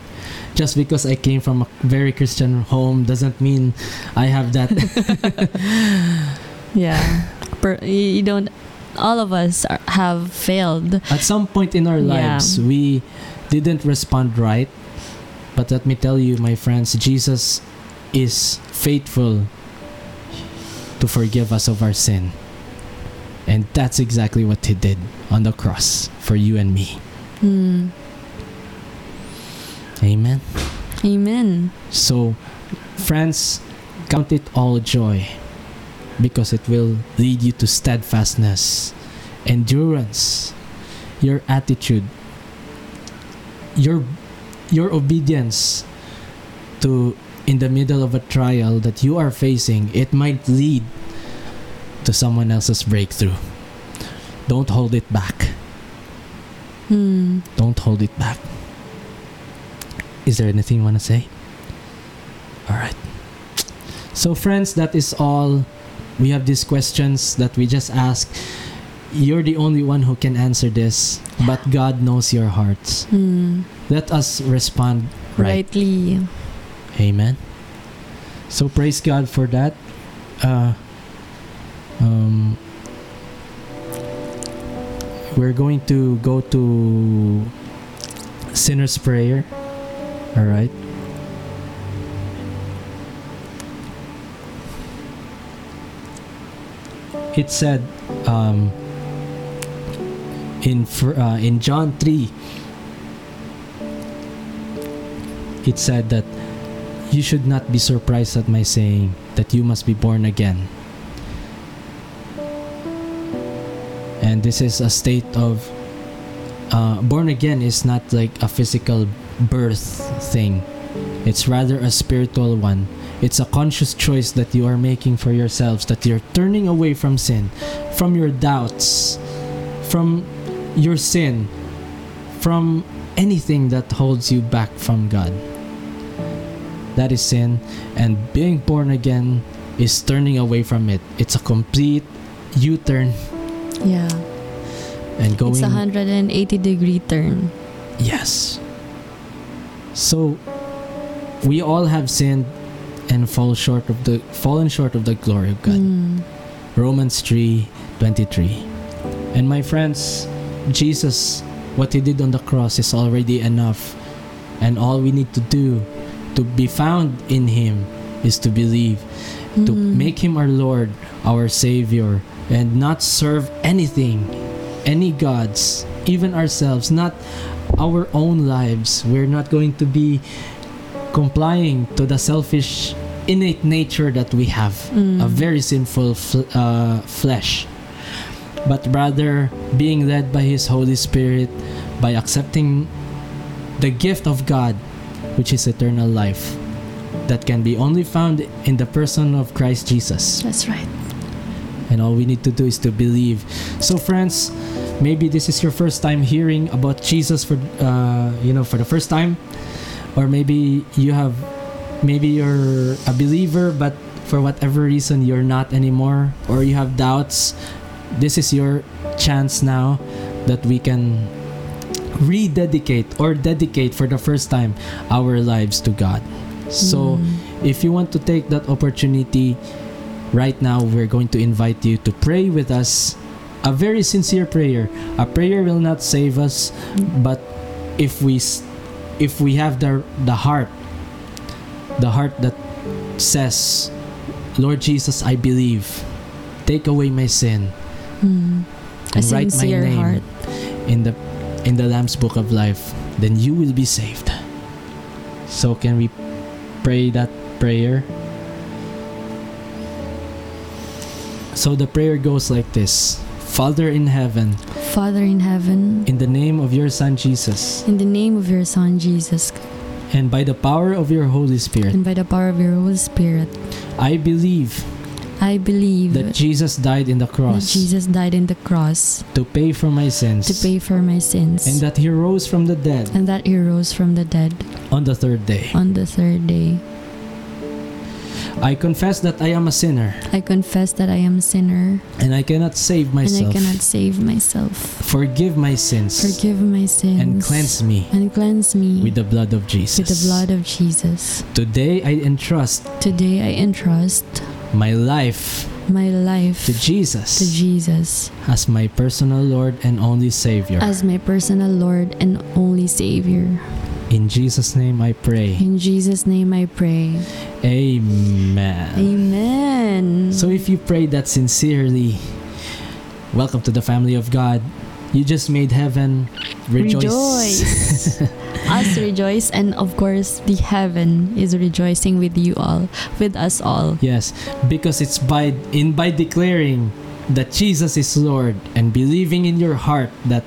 just because I came from a very Christian home doesn't mean I have that Yeah. Per- you don't. All of us are, have failed. at some point in our Yeah. lives we didn't respond right but let me tell you my friends Jesus is faithful to forgive us of our sin and that's exactly what he did on the cross for you and me Mm. amen Amen. so friends count it all joy because it will lead you to steadfastness endurance. Your attitude your your obedience to in the middle of a trial that you are facing it might lead to someone else's breakthrough. Don't hold it back. Mm. don't hold it back. Is there anything you want to say? All right. So friends that is all we have these questions that we just asked you're the only one who can answer this but god knows your hearts Mm. let us respond right Rightly. Amen. So praise God for that. Uh, um, we're going to go to sinner's prayer. All right. It said um, in uh, in John three. It said that you should not be surprised at my saying that you must be born again. And this is a state of uh, born again is not like a physical birth thing, it's rather a spiritual one. It's a conscious choice that you are making for yourselves, that you're turning away from sin, from your doubts, from your sin, from anything that holds you back from God that is sin and being born again is turning away from it it's a complete u-turn Yeah. and going It's a 180 degree turn. yes so we all have sinned and fall short of the fallen short of the glory of God Mm. Romans 3 23 and my friends Jesus what he did on the cross is already enough and all we need to do to be found in him is to believe to Mm. make him our Lord, our Savior, and not serve anything, any gods, even ourselves, not our own lives. We're not going to be complying to the selfish, innate nature that we have, Mm. a very sinful fl- uh, flesh, but rather being led by His Holy Spirit by accepting the gift of God, which is eternal life that can be only found in the person of Christ Jesus. That's right. And all we need to do is to believe. So, friends, maybe this is your first time hearing about Jesus for, uh, you know, for the first time. or maybe you have maybe you're a believer but for whatever reason you're not anymore or you have doubts this is your chance now that we can rededicate or dedicate for the first time our lives to God. So Mm. if you want to take that opportunity right now we're going to invite you to pray with us. A very sincere prayer. A prayer will not save us but if we if we have the the heart the heart that says lord jesus i believe. Take away my sin Mm. And write my name heart. in the in the lamb's book of life. Then you will be saved. So can we pray that prayer? So the prayer goes like this. Father in heaven Father in heaven, in the name of your son jesus in the name of your Son Jesus, and by the power of your holy spirit and by the power of your Holy Spirit, i believe I believe that jesus died in the cross Jesus died in the cross to pay for my sins to pay for my sins, and that he rose from the dead and that he rose from the dead on the third day on the third day. I confess that i am a sinner I confess that I am a sinner and i cannot save myself. and I cannot save myself. forgive my sins Forgive my sins and cleanse me and cleanse me with the blood of Jesus. with the blood of Jesus. Today I entrust Today I entrust my life my life to Jesus to Jesus as my personal Lord and only Savior. as my personal Lord and only Savior. In Jesus' name I pray. In Jesus' name I pray. Amen. Amen. So if you prayed that sincerely, welcome to the family of God. You just made heaven rejoice. Rejoice. us rejoice, and of course, the heaven is rejoicing with you all, with us all. Yes, because it's by in by declaring that Jesus is Lord and believing in your heart that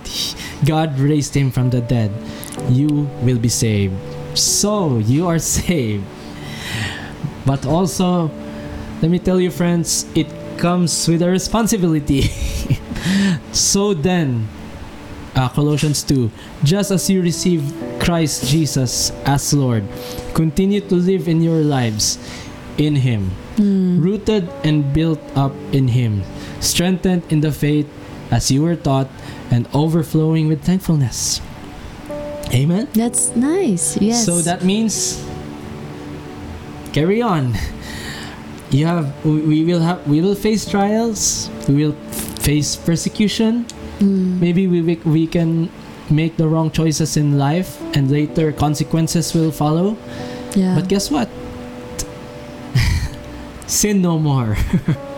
God raised him from the dead, you will be saved. So, you are saved. But also, let me tell you friends, it comes with a responsibility. so then, uh, Colossians 2, just as you receive Christ Jesus as Lord, continue to live in your lives in him Hmm. rooted and built up in Him, strengthened in the faith as you were taught, and overflowing with thankfulness. Amen. That's nice. Yes. So that means carry on. You have we will have we will face trials. We will face persecution. Hmm. Maybe we we, we can make the wrong choices in life and later consequences will follow. yeah. But guess what? sin no more.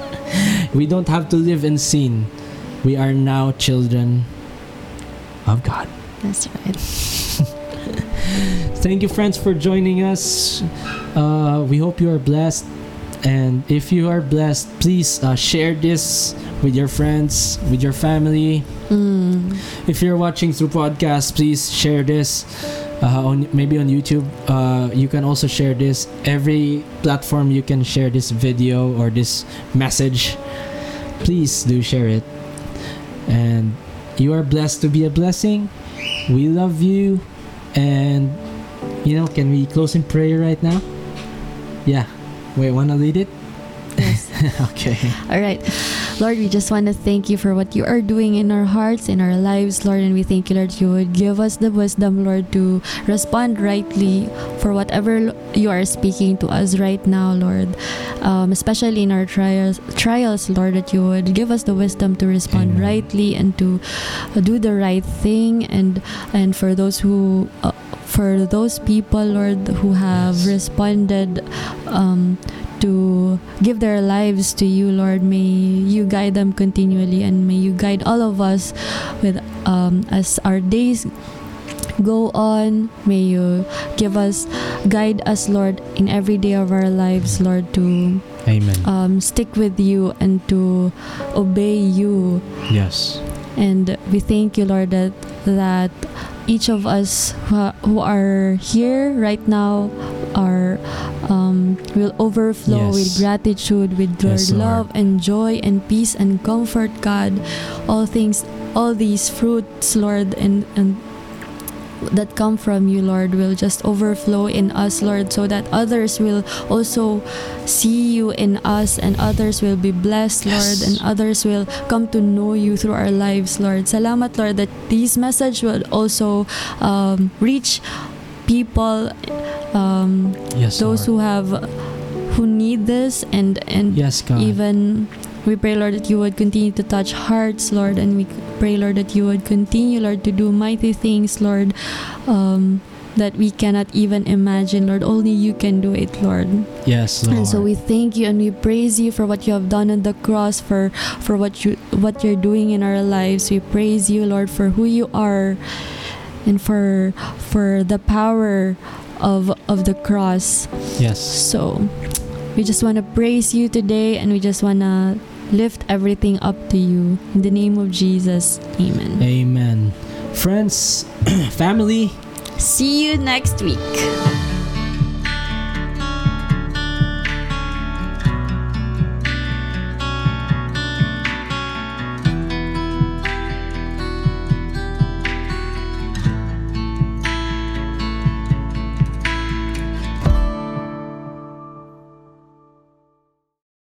we don't have to live in sin. We are now children of God. That's right. Thank you, friends, for joining us. Uh, we hope you are blessed. And if you are blessed, please uh, share this with your friends, with your family. Hmm. If you're watching through podcast, please share this. Uh, on maybe on YouTube, uh, you can also share this. Every platform you can share this video or this message. Please do share it. And you are blessed to be a blessing. We love you. And you know, can we close in prayer right now? Yeah. Wait, wanna lead it? Yes. okay. All right. Lord, we just want to thank you for what you are doing in our hearts, in our lives, Lord. And we thank you, Lord, you would give us the wisdom, Lord, to respond rightly for whatever you are speaking to us right now, Lord. Um, especially in our trials, trials, Lord, that you would give us the wisdom to respond Amen. rightly and to uh, do the right thing. And and for those who, uh, for those people, Lord, who have Yes. responded. Um, to give their lives to you, Lord. May you guide them continually and may you guide all of us with um, as our days go on. May you give us, guide us, Lord, in every day of our lives, Lord, to Amen. um, stick with you and to obey you. yes. And we thank you, Lord, that that each of us who, are here right now are um, will overflow Yes. with gratitude, with your Yes, Lord. love and joy and peace and comfort, God. All things, all these fruits, Lord, and and that come from you, Lord, will just overflow in us, Lord, so that others will also see you in us and others will be blessed, Lord, Yes. and others will come to know you through our lives, Lord. Salamat, Lord, that these message will also um, reach people, um, Yes, those Lord. who have who need this and and Yes, even we pray lord that you would continue to touch hearts lord and we pray lord that you would continue lord to do mighty things lord um, that we cannot even imagine lord only you can do it lord yes, Lord. and so we thank you and we praise you for what you have done on the cross for for what you what you're doing in our lives we praise you lord for who you are and for for the power of of the cross yes. so we just want to praise you today and we just want to lift everything up to you. In the name of Jesus. Amen. Amen. Friends, family, See you next week.